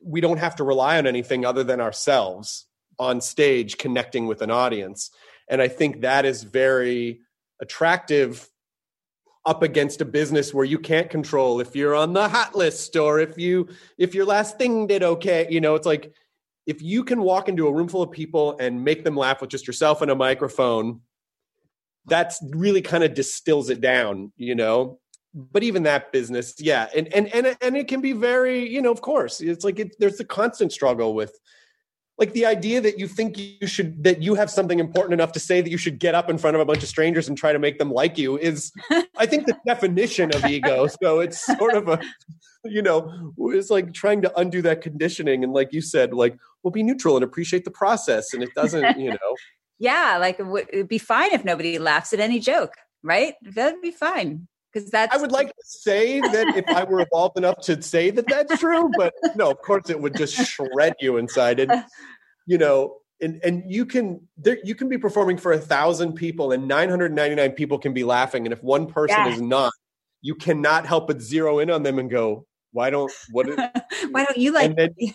we don't have to rely on anything other than ourselves on stage connecting with an audience. And I think that is very attractive up against a business where you can't control if you're on the hot list or if you if your last thing did okay you know it's like if you can walk into a room full of people and make them laugh with just yourself and a microphone that's really kind of distills it down you know? But even that business yeah and and and, and it can be very you know of course it's like it, there's a constant struggle with like the idea that you think you should that you have something important enough to say that you should get up in front of a bunch of strangers and try to make them like you is [LAUGHS] i think the definition of ego. So it's [LAUGHS] sort of a you know it's like trying to undo that conditioning. And like you said like we'll be neutral and appreciate the process. And it doesn't you [LAUGHS] know. Yeah like it would be fine if nobody laughs at any joke right? That'd be fine because that's i would like to say that if i were evolved enough to say that that's true but no of course it would just shred you inside. And you know and and you can there you can be performing for a thousand people and 999 people can be laughing. And if one person yeah. is not you cannot help but zero in on them and go why don't what [LAUGHS] is, why don't you like then, [LAUGHS]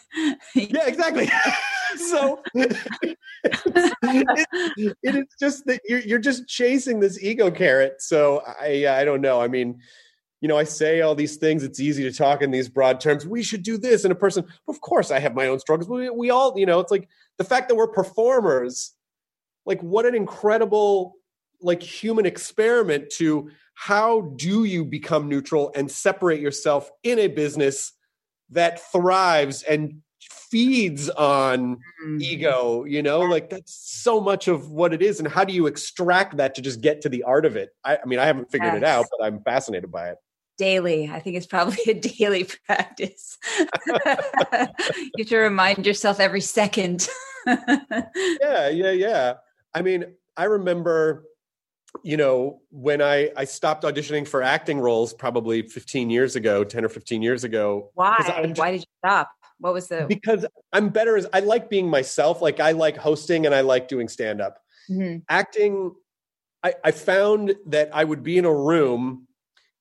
yeah exactly [LAUGHS] so [LAUGHS] it, it is just that you're you're just chasing this ego carrot. So I I don't know. I mean, you know, I say all these things. It's easy to talk in these broad terms. We should do this, and a person. Of course, I have my own struggles. We we all, you know, it's like the fact that we're performers. Like, what an incredible like human experiment to how do you become neutral and separate yourself in a business that thrives and feeds on mm-hmm. ego you know like that's so much of what it is and how do you extract that to just get to the art of it i, I mean i haven't figured yes. it out but i'm fascinated by it daily i think it's probably a [LAUGHS] daily practice [LAUGHS] you have to remind yourself every second yeah yeah yeah i mean i remember you know, when I I stopped auditioning for acting roles probably 15 years ago, 10 or 15 years ago. Why? Just, Why did you stop? What was the Because I'm better as I like being myself. Like I like hosting and I like doing stand up. Mm-hmm. Acting I, I found that I would be in a room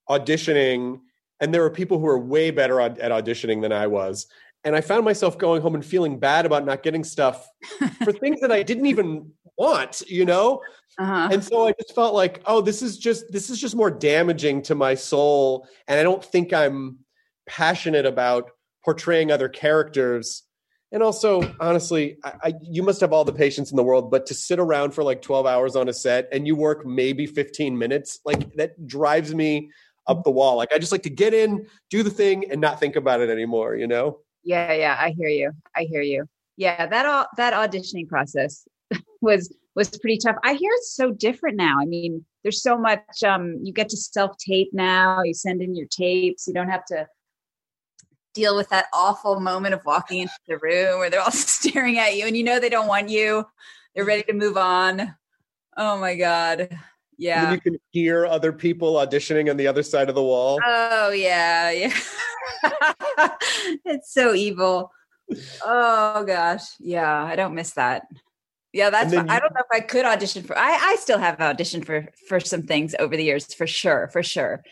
auditioning and there were people who were way better at auditioning than I was and I found myself going home and feeling bad about not getting stuff [LAUGHS] for things that I didn't even want, you know? Uh-huh. And so I just felt like, oh, this is just this is just more damaging to my soul and I don't think I'm passionate about portraying other characters. And also, honestly, I, I, you must have all the patience in the world, but to sit around for like 12 hours on a set and you work maybe 15 minutes, like that drives me up the wall. Like I just like to get in, do the thing, and not think about it anymore, you know? Yeah, yeah, I hear you. I hear you. Yeah, that all that auditioning process [LAUGHS] was was pretty tough. I hear it's so different now. I mean, there's so much um you get to self tape now. You send in your tapes. You don't have to deal with that awful moment of walking into the room where they're all [LAUGHS] staring at you and you know they don't want you. They're ready to move on. Oh my god. Yeah. you can hear other people auditioning on the other side of the wall. Oh yeah, [LAUGHS] yeah. [LAUGHS] it's so evil. Oh gosh. Yeah, I don't miss that. Yeah, that's you, I don't know if I could audition for I I still have auditioned for for some things over the years for sure, for sure.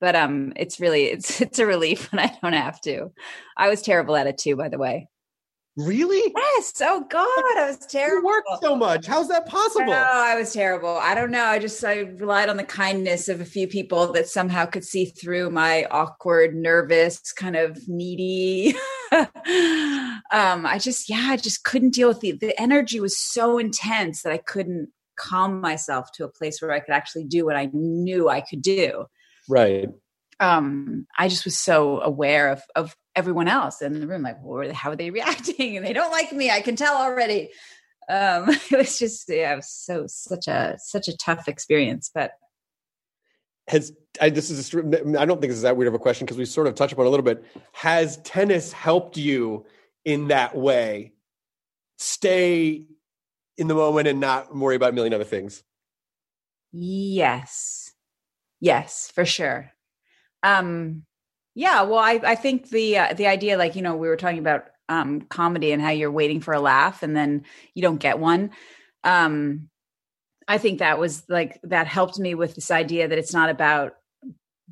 But um it's really it's [LAUGHS] it's a relief when I don't have to. I was terrible at it too, by the way. Really? Yes. Oh God, I was terrible. You worked so much. How's that possible? No, I was terrible. I don't know. I just I relied on the kindness of a few people that somehow could see through my awkward, nervous, kind of needy. [LAUGHS] um, I just yeah, I just couldn't deal with the the energy was so intense that I couldn't calm myself to a place where I could actually do what I knew I could do. Right um, I just was so aware of of everyone else in the room. Like, well, how are they [LAUGHS] reacting? And they don't like me. I can tell already. Um, [LAUGHS] it was just yeah, it was so such a such a tough experience. But has I, this is a, I don't think this is that weird of a question because we sort of touched upon a little bit. Has tennis helped you in that way? Stay in the moment and not worry about a million other things. Yes. Yes, for sure. Um, yeah, well, I, I think the uh, the idea, like you know, we were talking about um, comedy and how you're waiting for a laugh and then you don't get one. Um, I think that was like that helped me with this idea that it's not about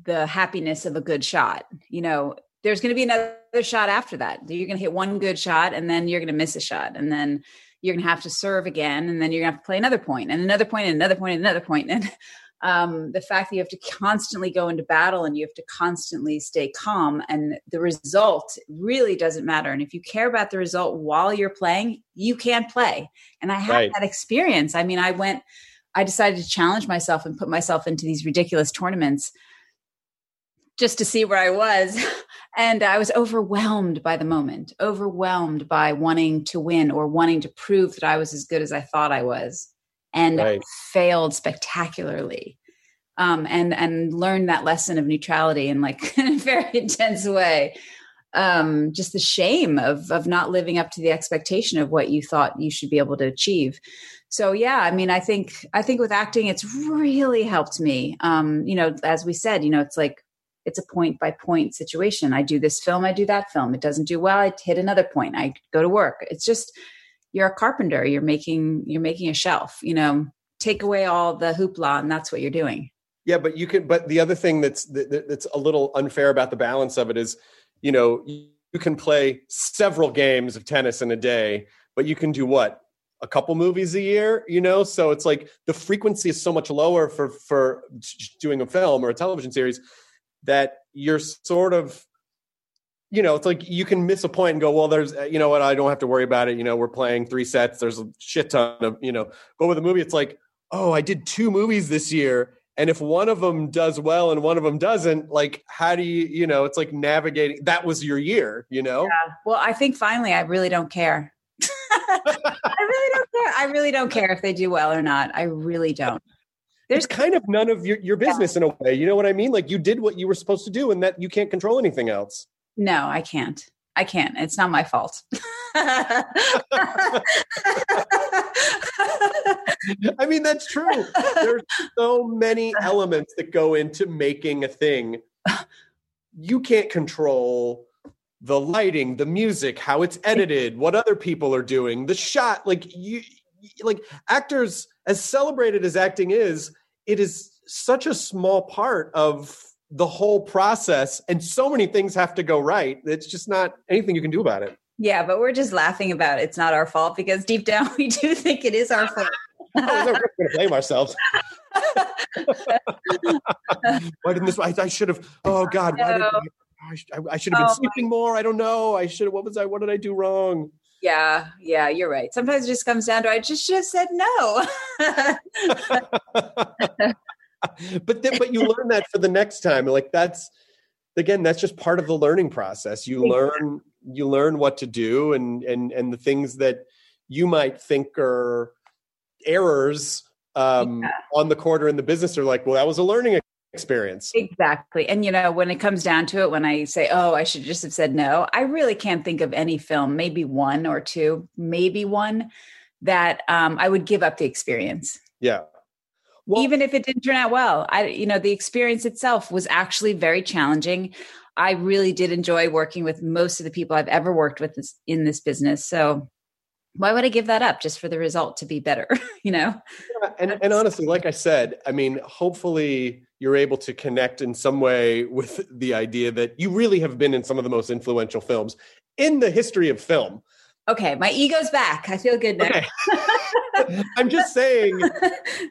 the happiness of a good shot. You know, there's going to be another shot after that. You're going to hit one good shot and then you're going to miss a shot and then you're going to have to serve again and then you're going to have to play another point and another point and another point and another point and [LAUGHS] um, the fact that you have to constantly go into battle and you have to constantly stay calm and the result really doesn't matter. And if you care about the result while you're playing you can't play. And i had right. that experience. I mean i went i decided to challenge myself and put myself into these ridiculous tournaments just to see where i was. [LAUGHS] And i was overwhelmed by the moment overwhelmed by wanting to win or wanting to prove that i was as good as i thought i was and right. failed spectacularly um, and and learned that lesson of neutrality in like [LAUGHS] in a very intense way. Um, just the shame of of not living up to the expectation of what you thought you should be able to achieve. So yeah i mean i think i think with acting it's really helped me. Um, you know as we said you know it's like it's a point by point situation. I do this film i do that film. It doesn't do well i hit another point. I go to work. It's just you're a carpenter you're making you're making a shelf you know take away all the hoopla and that's what you're doing yeah but you can but the other thing that's that's a little unfair about the balance of it is you know you can play several games of tennis in a day but you can do what a couple movies a year, you know. So it's like the frequency is so much lower for for doing a film or a television series that you're sort of you know, it's like you can miss a point and go, well, there's, uh, you know what, I don't have to worry about it. You know, we're playing three sets. There's a shit ton of, you know, but with a movie, it's like, oh, I did two movies this year. And if one of them does well and one of them doesn't, like, how do you, you know, it's like navigating. That was your year, you know? Yeah. Well, I think finally, I really don't care. [LAUGHS] I really don't care. I really don't care if they do well or not. I really don't. There's kind of none of your, your business yeah. in a way. You know what I mean? Like you did what you were supposed to do and that you can't control anything else. No, I can't. I can't. It's not my fault. [LAUGHS] I mean, that's true. There's so many elements that go into making a thing. You can't control the lighting, the music, how it's edited, what other people are doing, the shot. Like you, like actors, as celebrated as acting is, it is such a small part of the whole process and so many things have to go right it's just not anything you can do about it. Yeah but we're just laughing about it it's not our fault because deep down [LAUGHS] we do think it is our fault. Oh, we're going to blame ourselves. [LAUGHS] Why didn't this i, I should have oh god why did oh, I, I, should have been oh, sleeping more i don't know i should have what was i what did i do wrong? Yeah yeah you're right. Sometimes it just comes down to i just should have said no [LAUGHS] [LAUGHS] but then, but you learn that for the next time. Like that's again, that's just part of the learning process. You learn you learn what to do and and and the things that you might think are errors um, yeah. on the quarter in the business are like, well, that was a learning experience. Exactly. And you know, when it comes down to it, when I say, oh, I should just have said no, I really can't think of any film, maybe one or two, maybe one that um, I would give up the experience. Yeah. Well, even if it didn't turn out well i you know the experience itself was actually very challenging. I really did enjoy working with most of the people i've ever worked with this, in this business. So why would i give that up just for the result to be better [LAUGHS] you know? Yeah, and, and honestly like i said i mean hopefully you're able to connect in some way with the idea that you really have been in some of the most influential films in the history of film Okay, my ego's back. I feel good now. Okay. [LAUGHS] I'm just saying,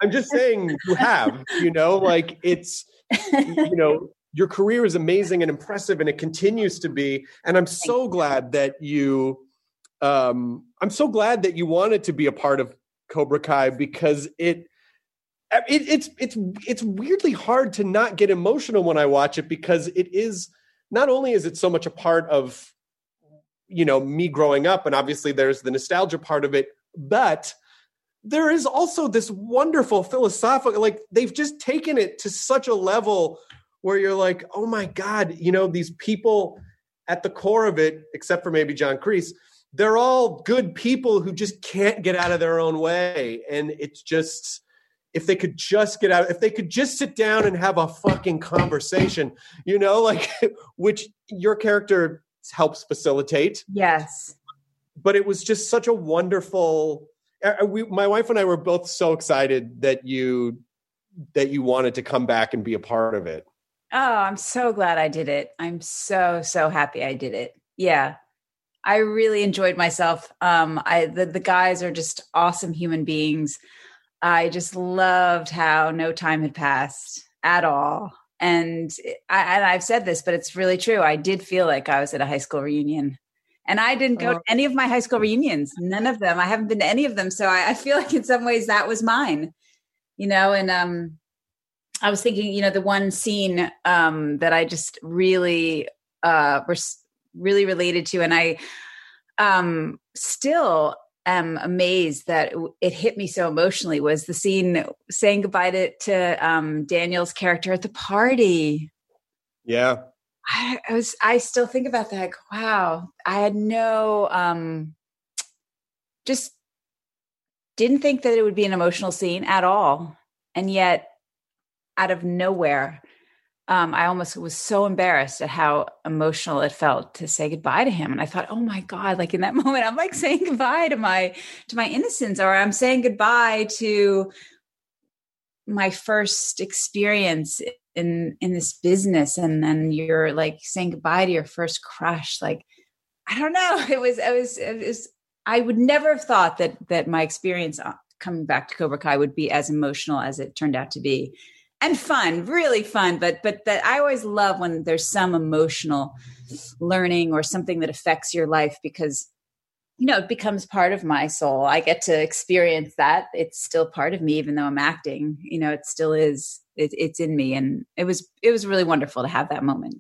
I'm just saying you have, you know, like it's, you know, your career is amazing and impressive and it continues to be. And I'm so glad that you, um, I'm so glad that you wanted to be a part of Cobra Kai because it, it, it's it's it's weirdly hard to not get emotional when I watch it because it is not only is it so much a part of you know me growing up and obviously there's the nostalgia part of it but there is also this wonderful philosophical like they've just taken it to such a level where you're like oh my god you know these people at the core of it except for maybe john kreese they're all good people who just can't get out of their own way. And it's just if they could just get out if they could just sit down and have a fucking conversation you know like [LAUGHS] which your character helps facilitate. Yes. But it was just such a wonderful. Uh, uh, we, my wife and I were both so excited that you that you wanted to come back and be a part of it. Oh, I'm so glad I did it. I'm so so happy I did it. Yeah. I really enjoyed myself. Um I the, the guys are just awesome human beings. I just loved how no time had passed at all and I, and I've said this, but it's really true. I did feel like I was at a high school reunion, and I didn't go oh. to any of my high school reunions. None of them. I haven't been to any of them. So I, I feel [LAUGHS] like in some ways that was mine, you know. And um, I was thinking, you know, the one scene um that I just really uh was really related to, and I um still am amazed that it hit me so emotionally was the scene saying goodbye to, to um, Daniel's character at the party. Yeah. I, I, was I still think about that. Like, wow, I had no um just didn't think that it would be an emotional scene at all. And yet out of nowhere, um, I almost was so embarrassed at how emotional it felt to say goodbye to him. And I thought, oh my God, like in that [LAUGHS] moment, I'm like saying goodbye to my to my innocence, or I'm saying goodbye to my first experience in in this business. And then you're like saying goodbye to your first crush. Like, I don't know. [LAUGHS] It was it was it was I would never have thought that that my experience uh, coming back to Cobra Kai would be as emotional as it turned out to be, and fun, really fun. But but that I always love when there's some emotional learning or something that affects your life because you know it becomes part of my soul. I get to experience that. It's still part of me, even though I'm acting. You know, it still is. It, it's in me, and it was it was really wonderful to have that moment.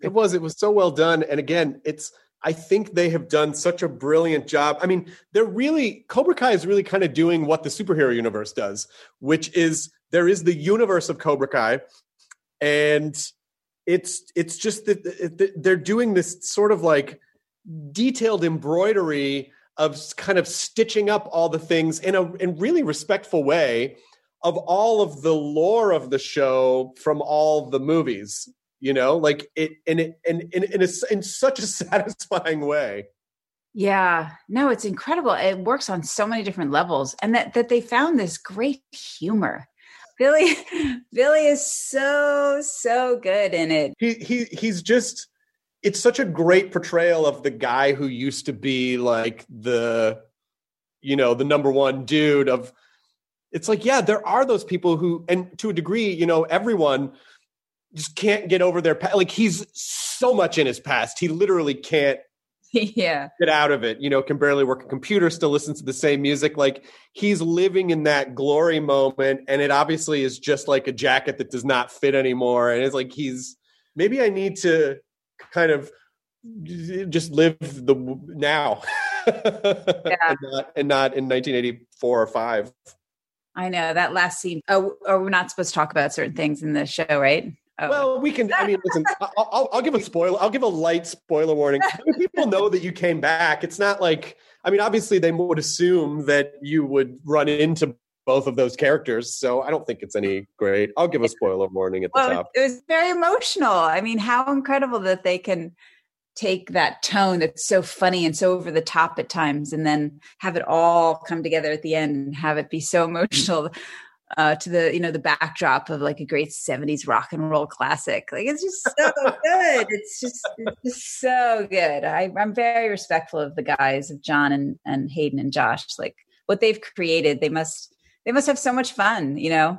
It was. It was so well done, and again, it's I think they have done such a brilliant job. I mean, they're really Cobra Kai is really kind of doing what the superhero universe does, which is there is the universe of Cobra Kai, and it's it's just that they're doing this sort of like detailed embroidery of kind of stitching up all the things in a in really respectful way of all of the lore of the show from all the movies you know like it and it and in in, a, in such a [LAUGHS] satisfying way. Yeah. No it's incredible. It works on so many different levels and that that they found this great humor. Billy [LAUGHS] billy is so so good in it. He he he's just it's such a great portrayal of the guy who used to be like the you know the number one dude of it's like yeah there are those people who and to a degree you know everyone just can't get over their past. Like he's so much in his past, he literally can't [LAUGHS] yeah get out of it. You know, can barely work a computer, still listens to the same music. Like he's living in that glory moment, and it obviously is just like a jacket that does not fit anymore. And it's like he's maybe I need to kind of just live the now [LAUGHS] yeah. and, not, and not in 1984 or five. I know that last scene. Oh, oh, we're not supposed to talk about certain things in the show, right? Oh. Well, we can. I mean, listen. I'll, I'll, I'll, give a spoiler. I'll give a light spoiler warning. I mean, people know that you came back. It's not like. I mean, obviously, they would assume that you would run into both of those characters. So I don't think it's any great. I'll give a spoiler warning at the well, top. It was very emotional. I mean, how incredible that they can take that tone that's so funny and so over the top at times and then have it all come together at the end and have it be so [LAUGHS] emotional uh, to the you know the backdrop of like a great 70s rock and roll classic. Like it's just so good. It's just it's just so good. I, i'm very respectful of the guys of jon and and hayden and josh. Like what they've created they must they must have so much fun you know?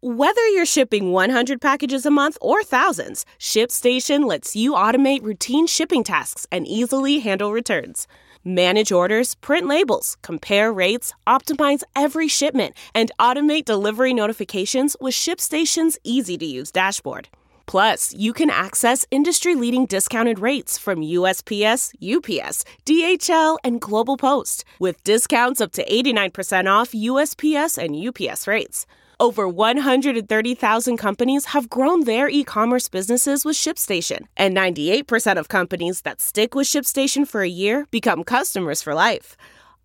Whether you're shipping 100 packages a month or thousands shipstation lets you automate routine shipping tasks and easily handle returns Manage orders, print labels, compare rates, optimize every shipment, and automate delivery notifications with ShipStation's easy to use dashboard. Plus, you can access industry leading discounted rates from USPS, UPS, DHL, and Global Post, with discounts up to 89% off USPS and UPS rates. Over 130,000 companies have grown their e commerce businesses with ShipStation, and 98% of companies that stick with ShipStation for a year become customers for life.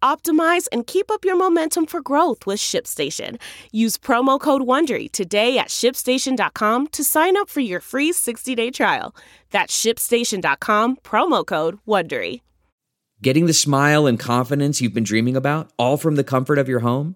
Optimize and keep up your momentum for growth with ShipStation. Use promo code WONDERY today at shipstation.com to sign up for your free 60-day trial. That's shipstation.com, promo code WONDERY. Getting the smile and confidence you've been dreaming about, all from the comfort of your home?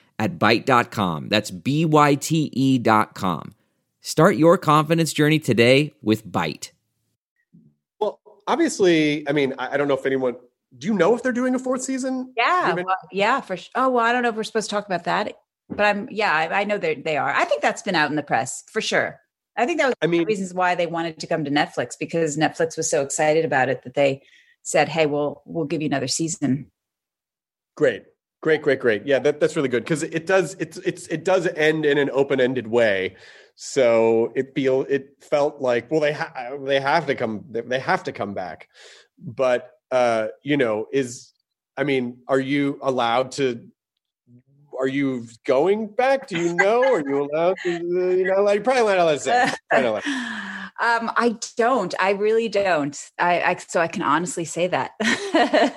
at Byte.com. That's B Y T E.com. Start your confidence journey today with Byte. Well, obviously, I mean, I, don't know if anyone. Do you know if they're doing a fourth season? Yeah, well, yeah, for sure. Oh well, I don't know if we're supposed to talk about that, but I'm yeah, I, I know they they are. I think that's been out in the press for sure. I think that was I mean, reasons why they wanted to come to Netflix because Netflix was so excited about it that they said, "Hey, we'll we'll give you another season." Great. Great, great, great. Yeah, that, that's really good because it does it's it's it does end in an open ended way. So it feel it felt like well they ha- they have to come they have to come back, but uh, you know is I mean are you allowed to are you going back? Do you know? Are you allowed to? You know, like probably not allowed to say. [LAUGHS] Um, I don't. I really don't. I, I so I can honestly say that. okay,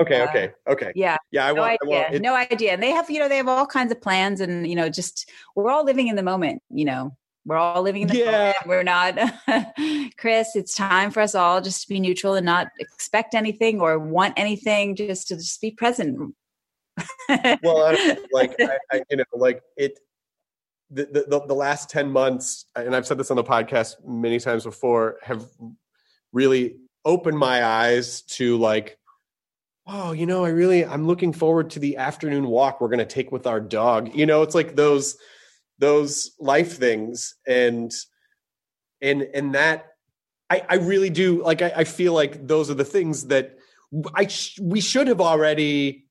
okay, [LAUGHS] Uh, okay, okay. yeah. yeah. I no want. I idea. want it, no idea. And they have, you know, they have all kinds of plans, and you know, just we're all living in the moment. You know, we're all living in the Yeah. moment. We're not, [LAUGHS] Chris. It's time for us all just to be neutral and not expect anything or want anything. Just to just be present. well, I don't- [LAUGHS] like I, I, you know, like it. The, the the last ten months, and I've said this on the podcast many times before, have really opened my eyes to like, oh, you know, I really I'm looking forward to the afternoon walk we're going to take with our dog. You know, it's like those those life things, and and and that I I really do like. I, I feel like those are the things that I sh- we should have already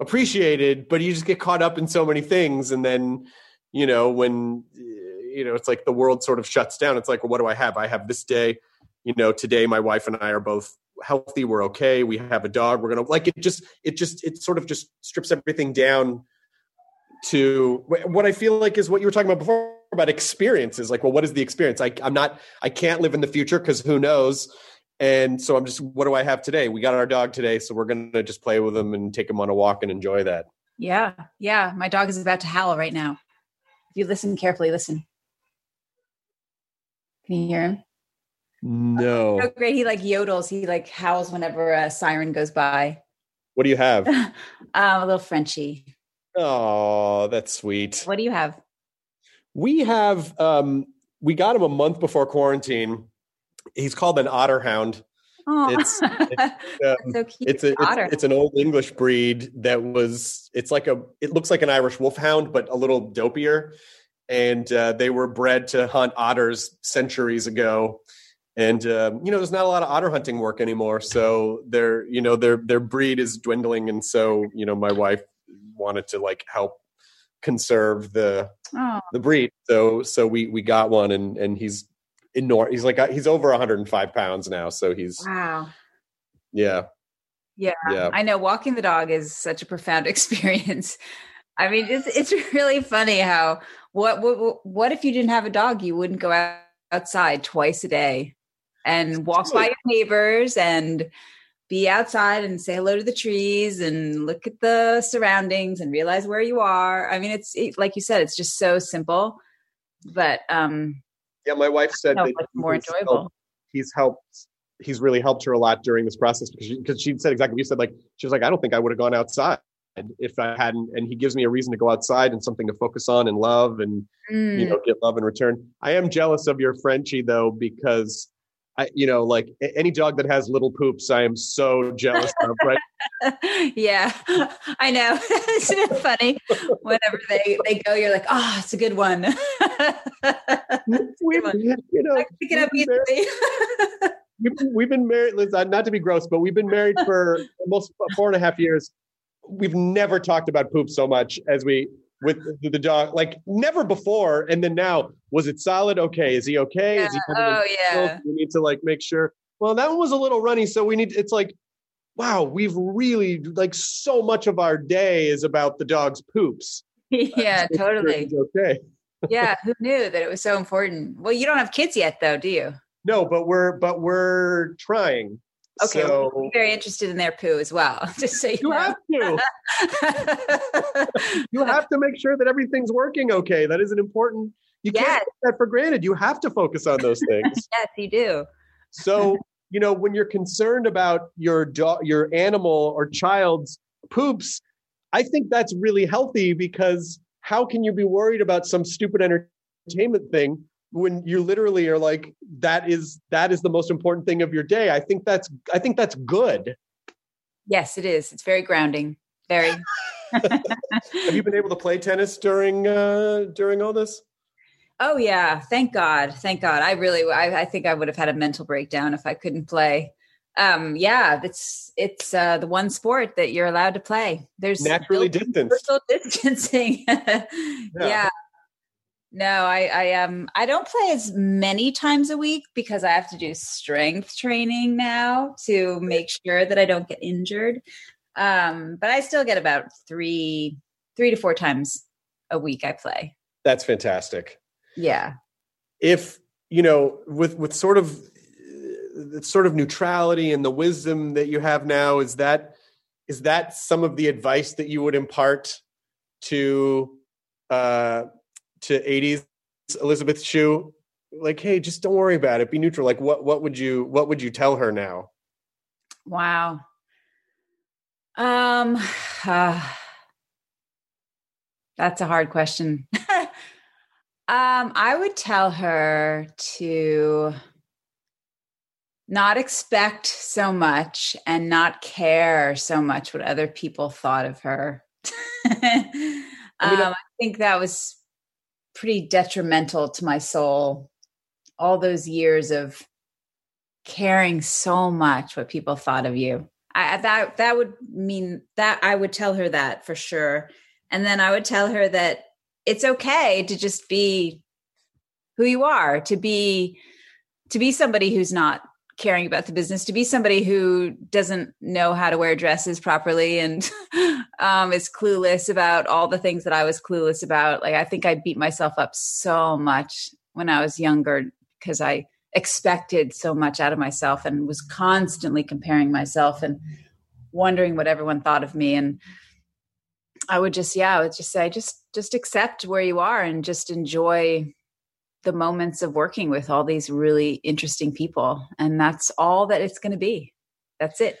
appreciated, but you just get caught up in so many things, and then you know when eh, you know it's like the world sort of shuts down. It's like, well, what do I have? I have this day. You know, today my wife and I are both healthy. We're okay. We have a dog. We're gonna like it. Just it just it sort of just strips everything down to what I feel like is what you were talking about before about experiences. Like, well, what is the experience? I, I'm not. I can't live in the future because who knows. And so I'm just, what do I have today? We got our dog today, so we're gonna just play with him and take him on a walk and enjoy that. Yeah, yeah. My dog is about to howl right now. You listen carefully, listen. Can you hear him? No. Oh, great. He like yodels. He like howls whenever a siren goes by. What do you have? [LAUGHS] um, a little Frenchy. oh, that's sweet. What do you have? We have um we got him a month before quarantine. He's called an otter hound. Oh, It's- [LAUGHS] Um, so it's a it's, it's an old English breed that was it's like a it looks like an Irish wolfhound but a little dopier, and uh, they were bred to hunt otters centuries ago. And um, you know, there's not a lot of otter hunting work anymore, so their you know their their breed is dwindling, and so you know my wife wanted to like help conserve the oh, the breed. So so we we got one, and and he's enormous. He's like he's over 105 pounds now, so he's wow. yeah Yeah, yeah. I know. Walking the dog is such a profound [LAUGHS] experience. I mean, it's it's really funny how what what what if you didn't have a dog? You wouldn't go out, outside twice a day and walk by your neighbors and be outside and say hello to the trees and look at the surroundings and realize where you are. I mean, it's it, like you said, it's just so simple, but um, Yeah, my wife said that more he's enjoyable. helped- he's helped. He's really helped her a lot during this process because she, because she said exactly what you said. Like she was like, I don't think I would have gone outside if I hadn't. And he gives me a reason to go outside and something to focus on and love and you Mm. know get love in return. I am jealous of your Frenchie though because I you know like any dog that has little poops, I am so jealous of. Right? [LAUGHS] yeah, [LAUGHS] I know. [LAUGHS] Isn't it funny? Whenever they they go, you're like, oh, it's a good one. we, you know, I pick it up we've been married- easily. we've been, we've been married, Liz, not to be gross, but we've been married for almost four and a half years. We've never talked about poop so much as we with the, the dog, like never before. And then now, was it solid? Okay. Is he okay? Is he Yeah. covered in Oh, yeah. We need to like make sure. Well, that one was a little runny. So we need, it's like, wow, we've really like so much of our day is about the dog's poops. [LAUGHS] yeah, totally. Okay. [LAUGHS] Yeah, who knew that it was so important? Well, you don't have kids yet, though, do you? No, but we're, but we're trying. Okay, So well, very interested in their poo as well. [LAUGHS] Just so you, you have to. you have to make sure that everything's working okay. That is an important. You can't take that for granted. You have to focus on those things. yes, you do. so you know when you're concerned about your dog, your animal or child's poops, I think that's really healthy because how can you be worried about some stupid entertainment thing when you literally are like that is that is the most important thing of your day? I think that's I think that's good. Yes, it is. It's very grounding. Very. [LAUGHS] Have you been able to play tennis during uh during all this? Oh yeah, thank God, thank God. I really, I, I think I would have had a mental breakdown if I couldn't play. Um, yeah, it's it's uh, the one sport that you're allowed to play. There's Naturally no distanced. social distancing. [LAUGHS] yeah. No, I I um I don't play as many times a week because I have to do strength training now to make sure that I don't get injured. Um, but I still get about three three to four times a week I play. That's fantastic. Yeah. If you know, with with sort of the sort of neutrality and the wisdom that you have now, is that is that some of the advice that you would impart to uh, to 80s Elizabeth Shue? Like, hey, just don't worry about it. Be neutral. Like, what what would you what would you tell her now? Wow. Um, [SIGHS] uh, that's a hard question. [LAUGHS] um, I would tell her to not expect so much and not care so much what other people thought of her. [LAUGHS] um, I think that was pretty detrimental to my soul. All those years of caring so much what people thought of you. I, that that would mean that I would tell her that for sure, and then I would tell her that it's okay to just be who you are, to be to be somebody who's not caring about the business to be somebody who doesn't know how to wear dresses properly and [LAUGHS] um, is clueless about all the things that I was clueless about. Like, I think I beat myself up so much when I was younger because I expected so much out of myself and was constantly comparing myself and wondering what everyone thought of me. And I would just, yeah, I would just say, just, just accept where you are and just enjoy the moments of working with all these really interesting people. And that's all that it's going to be. That's it.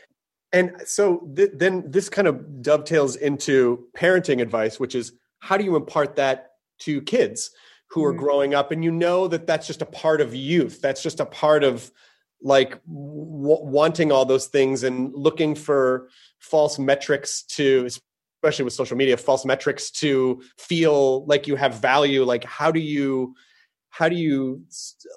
And so th- then this kind of dovetails into parenting advice which is how do you impart that to kids who are mm-hmm. growing up? And you know that that's just a part of youth. That's just a part of like w- wanting all those things and looking for false metrics to especially with social media false metrics to feel like you have value. Like how do you how do you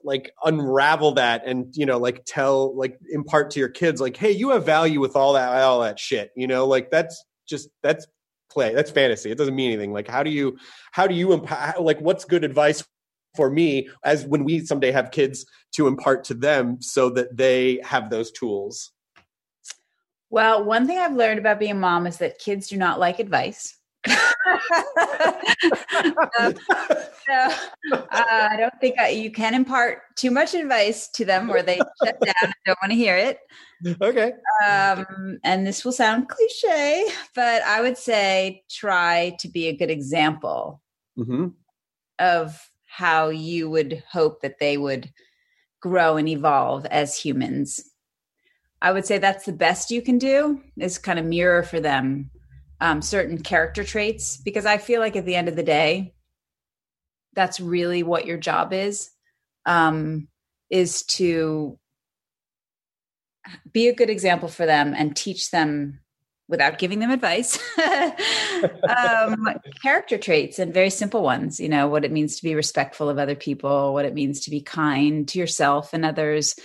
like unravel that and you know like tell like impart to your kids like hey you have value with all that all that shit you know? Like that's just that's play that's fantasy. It doesn't mean anything. Like how do you how do you impart like what's good advice for me as when we someday have kids to impart to them so that they have those tools well one thing i've learned about being a mom is that kids do not like advice uh, so uh, I don't think I, you can impart too much advice to them where they shut down and don't want to hear it. Okay. Um, and this will sound cliche, but I would say try to be a good example mm-hmm. of how you would hope that they would grow and evolve as humans. I would say that's the best you can do is kind of mirror for them um, certain character traits because I feel like at the end of the day, that's really what your job is um, is to be a good example for them and teach them without giving them advice [LAUGHS] um, character traits and very simple ones you know what it means to be respectful of other people what it means to be kind to yourself and others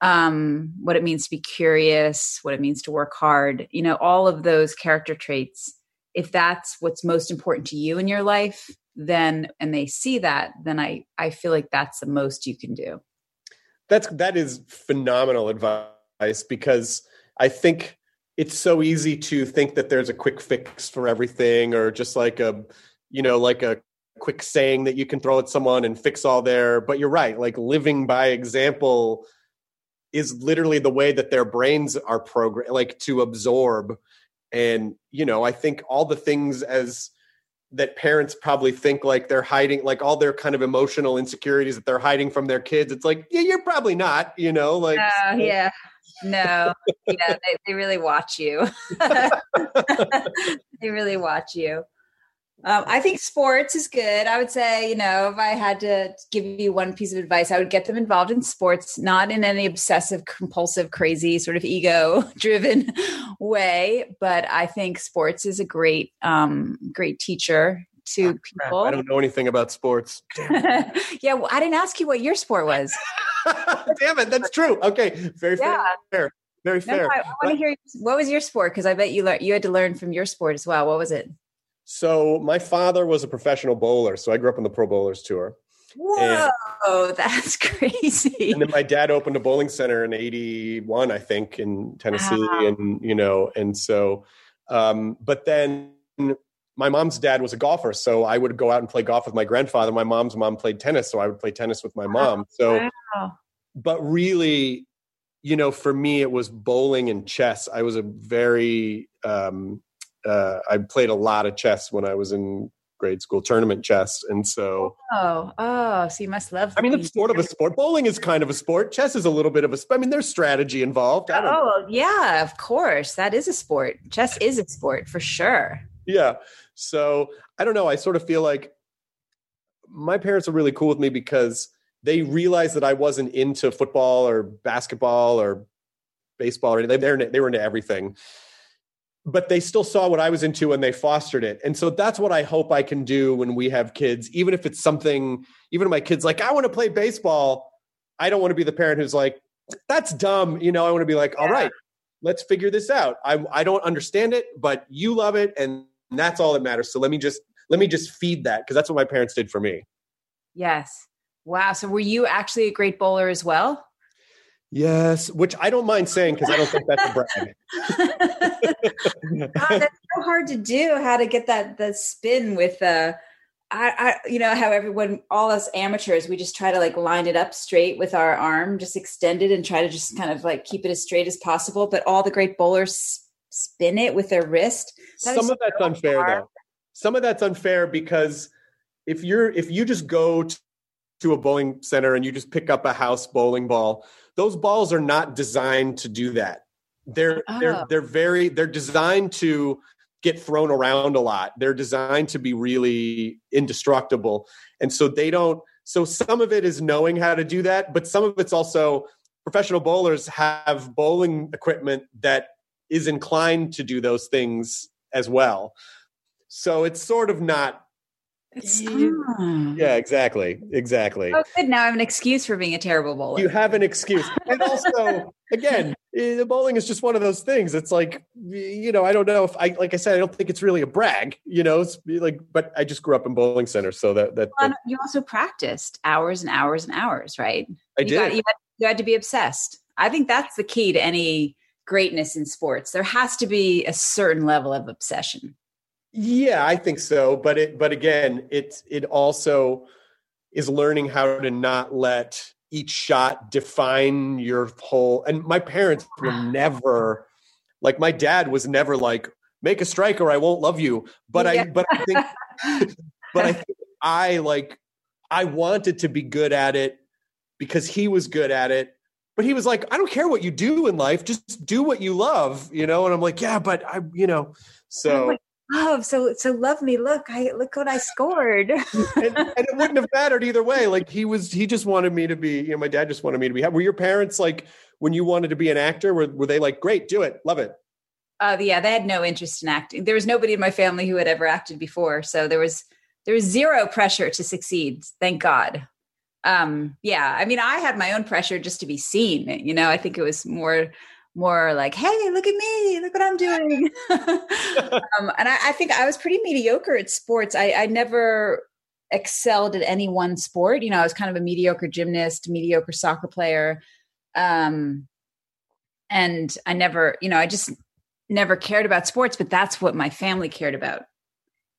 um, what it means to be curious, what it means to work hard, you know, all of those character traits. If that's what's most important to you in your life, then and they see that, then I I feel like that's the most you can do. That's that is phenomenal advice because I think it's so easy to think that there's a quick fix for everything or just like a you know like a quick saying that you can throw at someone and fix all their but you're right like living by example is literally the way that their brains are programmed like to absorb. And you know i think all the things as that parents probably think like they're hiding like all their kind of emotional insecurities that they're hiding from their kids it's like yeah you're probably not you know like uh, yeah. No. Yeah they, they really watch you. [LAUGHS] [LAUGHS] They really watch you um, I think sports is good. I would say, you know, if I had to give you one piece of advice, I would get them involved in sports, not in any obsessive, compulsive, crazy, sort of ego [LAUGHS] driven way. But I think sports is a great, um, great teacher to oh, people. I don't know anything about sports. [LAUGHS] yeah, well, I didn't ask you what your sport was. [LAUGHS] Damn it, that's true. Okay, very yeah. fair. Very fair. No, I, I want to hear what was your sport because I bet you learned you had to learn from your sport as well. What was it? So my father was a professional bowler, so I grew up on the Pro Bowlers Tour. Whoa, and, [LAUGHS] that's crazy! And then my dad opened a bowling center in '81, I think, in Tennessee, wow. and you know, and so, um, but then my mom's dad was a golfer, so I would go out and play golf with my grandfather. My mom's mom played tennis, so I would play tennis with my mom. So, Wow. but really, you know, for me, it was bowling and chess. I was a very, um, uh, I played a lot of chess when I was in grade school, tournament chess, and so. Oh, oh, so you must love. I mean, the- it's sort of a sport. Bowling is kind of a sport. Chess is a little bit of a. I mean, there's strategy involved. Oh, yeah, of course. That is a sport. Chess is a sport for sure. yeah. So I don't know. I sort of feel like my parents are really cool with me because they realized that I wasn't into football or basketball or baseball or anything. They, they, were, they were into everything. But they still saw what I was into and they fostered it. And so that's what I hope I can do when we have kids, even if it's something, even if my kids like, I want to play baseball. I don't want to be the parent who's like, that's dumb. You know, I want to be like, all right, let's figure this out. I, I don't understand it, but you love it. And that's all that matters. So let me just, let me just feed that because that's what my parents did for me. Yes. Wow. So were you actually a great bowler as well? Yes, which I don't mind saying because I don't think that's a brag. [LAUGHS] God, that's so hard to do. How to get that the spin with uh I, I you know how everyone all us amateurs we just try to like line it up straight with our arm just extend it and try to just kind of like keep it as straight as possible but all the great bowlers spin it with their wrist That Some of that's so unfair hard. though. Some of that's unfair because if you're if you just go t- to a bowling center and you just pick up a house bowling ball, those balls are not designed to do that. They're they're Oh. they're very they're designed to get thrown around a lot. They're designed to be really indestructible. And so they don't so some of it is knowing how to do that, but some of it's also professional bowlers have bowling equipment that is inclined to do those things as well. So it's sort of not It's- yeah, exactly. Exactly. Oh, good. Now I have an excuse for being a terrible bowler. You have an excuse. And also, again, eh, the bowling is just one of those things. It's like, you know, I don't know if I, like I said, I don't think it's really a brag, you know, it's like, but I just grew up in bowling center. So that, that, Well, and you also practiced hours and hours and hours, right? I you did. Got, you, had, you had to be obsessed. I think that's the key to any greatness in sports. There has to be a certain level of obsession. Yeah, I think so. But it, but again, it it also is learning how to not let each shot define your whole. And my parents were never like my dad was never like make a strike or I won't love you. But I but I think [LAUGHS] but I think I like I wanted to be good at it because he was good at it. But he was like, I don't care what you do in life, just do what you love, you know. And I'm like, yeah, but I, you know, so. Oh, so so love me. Look, I look what I scored. [LAUGHS] and, and it wouldn't have mattered either way. Like he was, he just wanted me to be. You know, my dad just wanted me to be. Were your parents like when you wanted to be an actor? Were were they like, great, do it, love it? Uh, yeah, they had no interest in acting. There was nobody in my family who had ever acted before, so there was there was zero pressure to succeed. Thank God. Um, yeah, I mean, I had my own pressure just to be seen. You know, I think it was more more like, "Hey, look at me! Look what I'm doing." [LAUGHS] um, and I, I think I was pretty mediocre at sports. I, I never excelled at any one sport. You know, I was kind of a mediocre gymnast, mediocre soccer player. Um, and I never, you know, I just never cared about sports, but that's what my family cared about.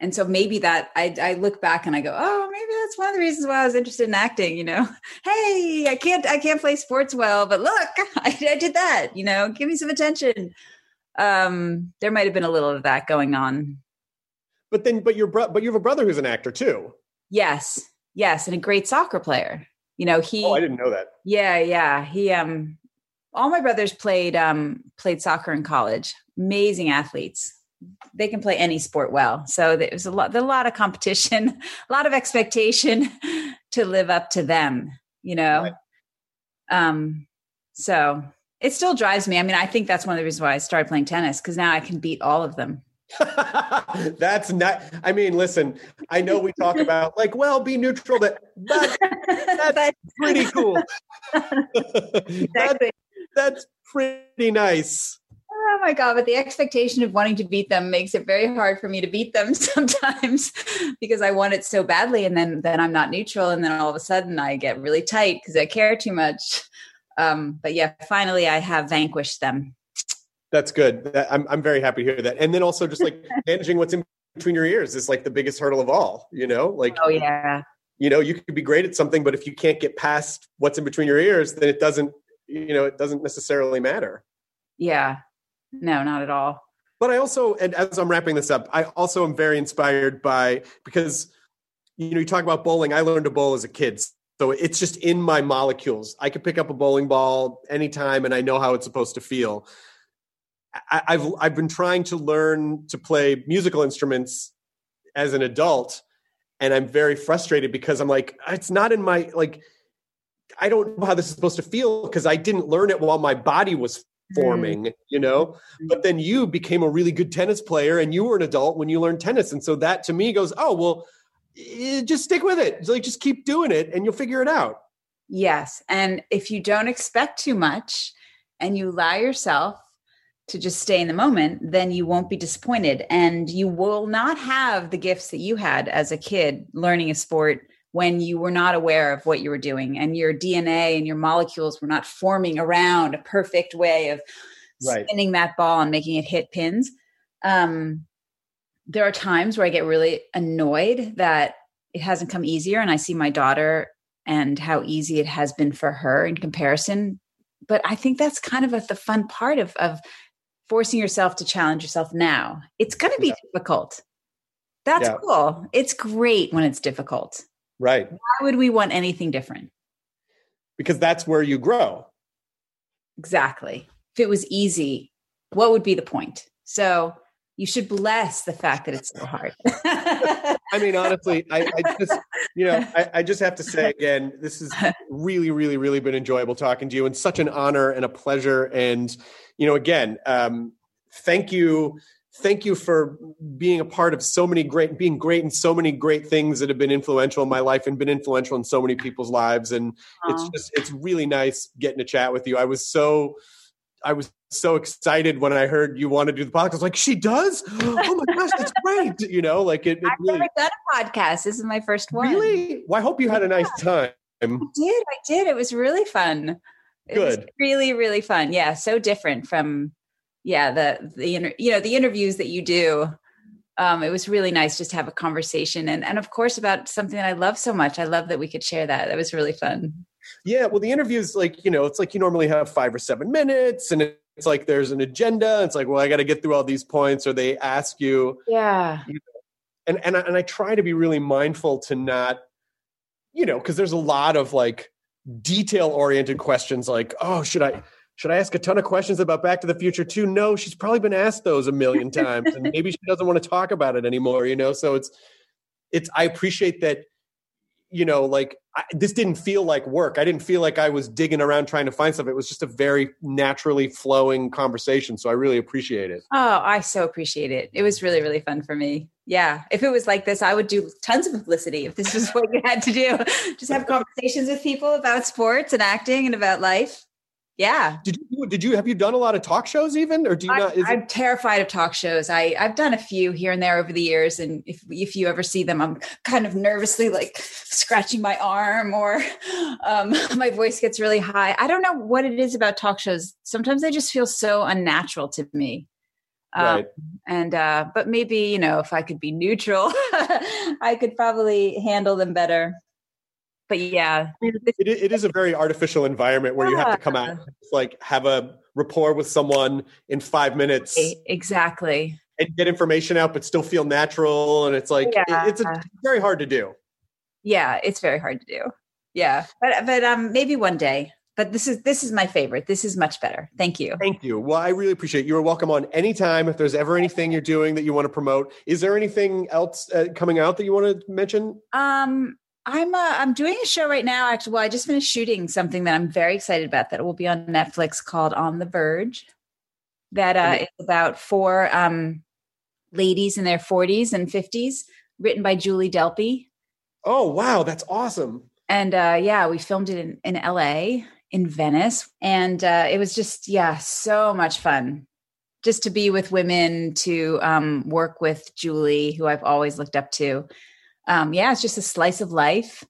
And so maybe that I, I look back and I go, oh, maybe that's one of the reasons why I was interested in acting. You know, [LAUGHS] hey, I can't I can't play sports well, but look, [LAUGHS] I, I did that. You know, give me some attention. Um, there might have been a little of that going on. But then, but your bro- but you have a brother who's an actor too. Yes, yes, and a great soccer player. You know, he. Oh, I didn't know that. Yeah, yeah. He um all my brothers played um played soccer in college. Amazing athletes. They can play any sport well. So there was a lot there's a lot of competition, [LAUGHS] a lot of expectation [LAUGHS] to live up to them, you know. Right. Um so it still drives me. I mean, I think that's one of the reasons why I started playing tennis because now I can beat all of them. [LAUGHS] That's not. I mean, listen. I know we talk about like, well, be neutral. but, that that's pretty cool. That- that's pretty nice. Oh my god! But the expectation of wanting to beat them makes it very hard for me to beat them [LAUGHS] sometimes because I want it so badly, and then then I'm not neutral, and then all of a sudden I get really tight because I care too much. Um, but yeah, finally I have vanquished them. That's good. I'm I'm very happy to hear that. And then also just like [LAUGHS] managing what's in between your ears is like the biggest hurdle of all, you know? Like Oh yeah. You know, you could be great at something, but if you can't get past what's in between your ears, then it doesn't, you know, it doesn't necessarily matter. Yeah. No, not at all. But I also, and as I'm wrapping this up, I also am very inspired by because you know, you talk about bowling. I learned to bowl as a kid. So it's just in my molecules. I could pick up a bowling ball anytime and I know how it's supposed to feel. I, I've I've been trying to learn to play musical instruments as an adult, and I'm very frustrated because I'm like, it's not in my like I don't know how this is supposed to feel because I didn't learn it while my body was forming, mm. you know? But then you became a really good tennis player and you were an adult when you learned tennis. And so that to me goes, oh, well, just stick with it. Like just keep doing it and you'll figure it out. Yes. And if you don't expect too much and you allow yourself to just stay in the moment, then you won't be disappointed and you will not have the gifts that you had as a kid learning a sport when you were not aware of what you were doing and your DNA and your molecules were not forming around a perfect way of right. spinning that ball and making it hit pins. Um, there are times where I get really annoyed that it hasn't come easier and I see my daughter and how easy it has been for her in comparison. But I think that's kind of a, the fun part of, of forcing yourself to challenge yourself now. It's going to be yeah. difficult. That's yeah. cool. It's great when it's difficult. Right. Why would we want anything different? Because that's where you grow. Exactly. If it was easy, what would be the point? So you should bless the fact that it's so hard. [LAUGHS] I mean, honestly, I, I, just, you know, I, I, just have to say again, this has [LAUGHS] really, really, really been enjoyable talking to you and such an honor and a pleasure. And, you know, again, um, thank you. Thank you for being a part of so many great, being great in so many great things that have been influential in my life and been influential in so many people's lives. And Aww. it's just, it's really nice getting to chat with you. I was so, I was so excited when I heard you want to do the podcast. I was like, she does? Oh my gosh, that's great. [LAUGHS] You know, like it. it I've really... never done a podcast. This is my first one. Really? Well, I hope you had a nice time. I did. I did. It was really fun. It Good. really, really fun. Yeah. So different from, yeah, the, the, inter- you know, the interviews that you do. Um, it was really nice just to have a conversation and, and of course about something that I love so much. I love that we could share that. That was really fun. Yeah, well, the interviews, like you know, it's like you normally have five or seven minutes, and it's like there's an agenda. It's like, well, I got to get through all these points, or they ask you, yeah. You know, and and I, and I try to be really mindful to not, you know, because there's a lot of like detail oriented questions, like, oh, should I should I ask a ton of questions about Back to the Future too? No, she's probably been asked those a million times, and [LAUGHS] maybe she doesn't want to talk about it anymore. You know, so it's it's. I appreciate that you know, like I, this didn't feel like work. I didn't feel like I was digging around trying to find stuff. It was just a very naturally flowing conversation. So I really appreciate it. Oh, I so appreciate it. It was really, really fun for me. Yeah. If it was like this, I would do tons of publicity if this was what you had to do. [LAUGHS] Just have conversations with people about sports and acting and about life. Yeah. Did you did you have you done a lot of talk shows even or do you I'm, not? I'm it- terrified of talk shows. I I've done a few here and there over the years, and if if you ever see them, I'm kind of nervously like scratching my arm or um, [LAUGHS] my voice gets really high. I don't know what it is about talk shows. Sometimes they just feel so unnatural to me. Um, right. and uh, but maybe you know if I could be neutral, [LAUGHS] I could probably handle them better but yeah, it, it is a very artificial environment where yeah. you have to come out, like have a rapport with someone in five minutes, exactly, and get information out, but still feel natural. And it's like yeah. it, it's a, very hard to do. Yeah, it's very hard to do. Yeah, but but um, maybe one day. But this is this is my favorite. This is much better. Thank you. Thank you. Well, I really appreciate it. You are welcome on anytime. If there's ever anything you're doing that you want to promote, is there anything else uh, coming out that you want to mention? Um, I'm uh, I'm doing a show right now. Actually, well, I just finished shooting something that I'm very excited about that will be on Netflix called On the Verge. That uh, is about four um, ladies in their 40s and 50s, written by Julie Delpy. Oh wow, that's awesome! And uh, yeah, we filmed it in, in L.A. in Venice, and uh, it was just yeah, so much fun. Just to be with women, to um, work with Julie, who I've always looked up to um, yeah, it's just a slice of life.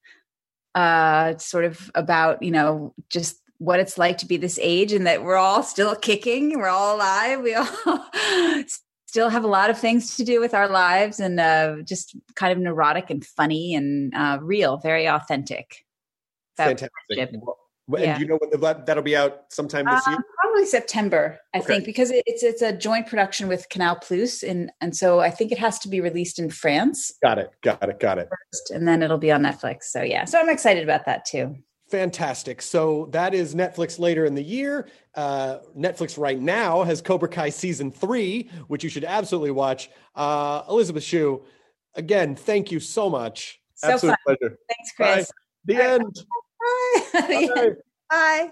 Uh, it's sort of about, you know, just what it's like to be this age and that we're all still kicking, we're all alive, we [LAUGHS] all still have a lot of things to do with our lives and uh, just kind of neurotic and funny and uh, real, very authentic. Fantastic. Well, Yeah. And do you know when the, that'll be out sometime this Um, year? Probably September, I Okay. think, because it's it's a joint production with Canal Plus, and and so I think it has to be released in France Got it. Got it. Got it. first, and then it'll be on Netflix. So yeah, so I'm excited about that too. Fantastic. So that is Netflix later in the year. Uh, Netflix right now has Cobra Kai season three, which you should absolutely watch. Uh, Elizabeth Shue, again, thank you so much. So Absolute fun. pleasure. Thanks, Chris. Bye. The end. Bye. [LAUGHS] Bye.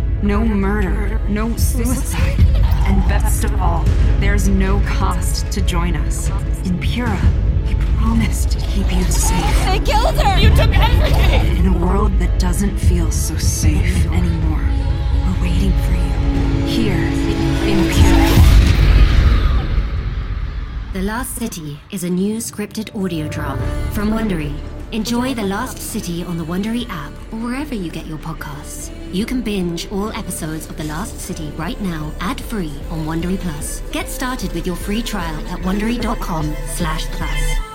no murder, no suicide. And best of all, there's no cost to join us. In Pura, we promise to keep you safe. They killed her! You took everything! In a world that doesn't feel so safe anymore, we're waiting for you. Here, in Pura. The Last City is a new scripted audio drama from Wondery. Enjoy The Last City on the Wondery app or wherever you get your podcasts. You can binge all episodes of The Last City right now, ad-free on Wondery Plus. Get started with your free trial at wondery.com slash plus.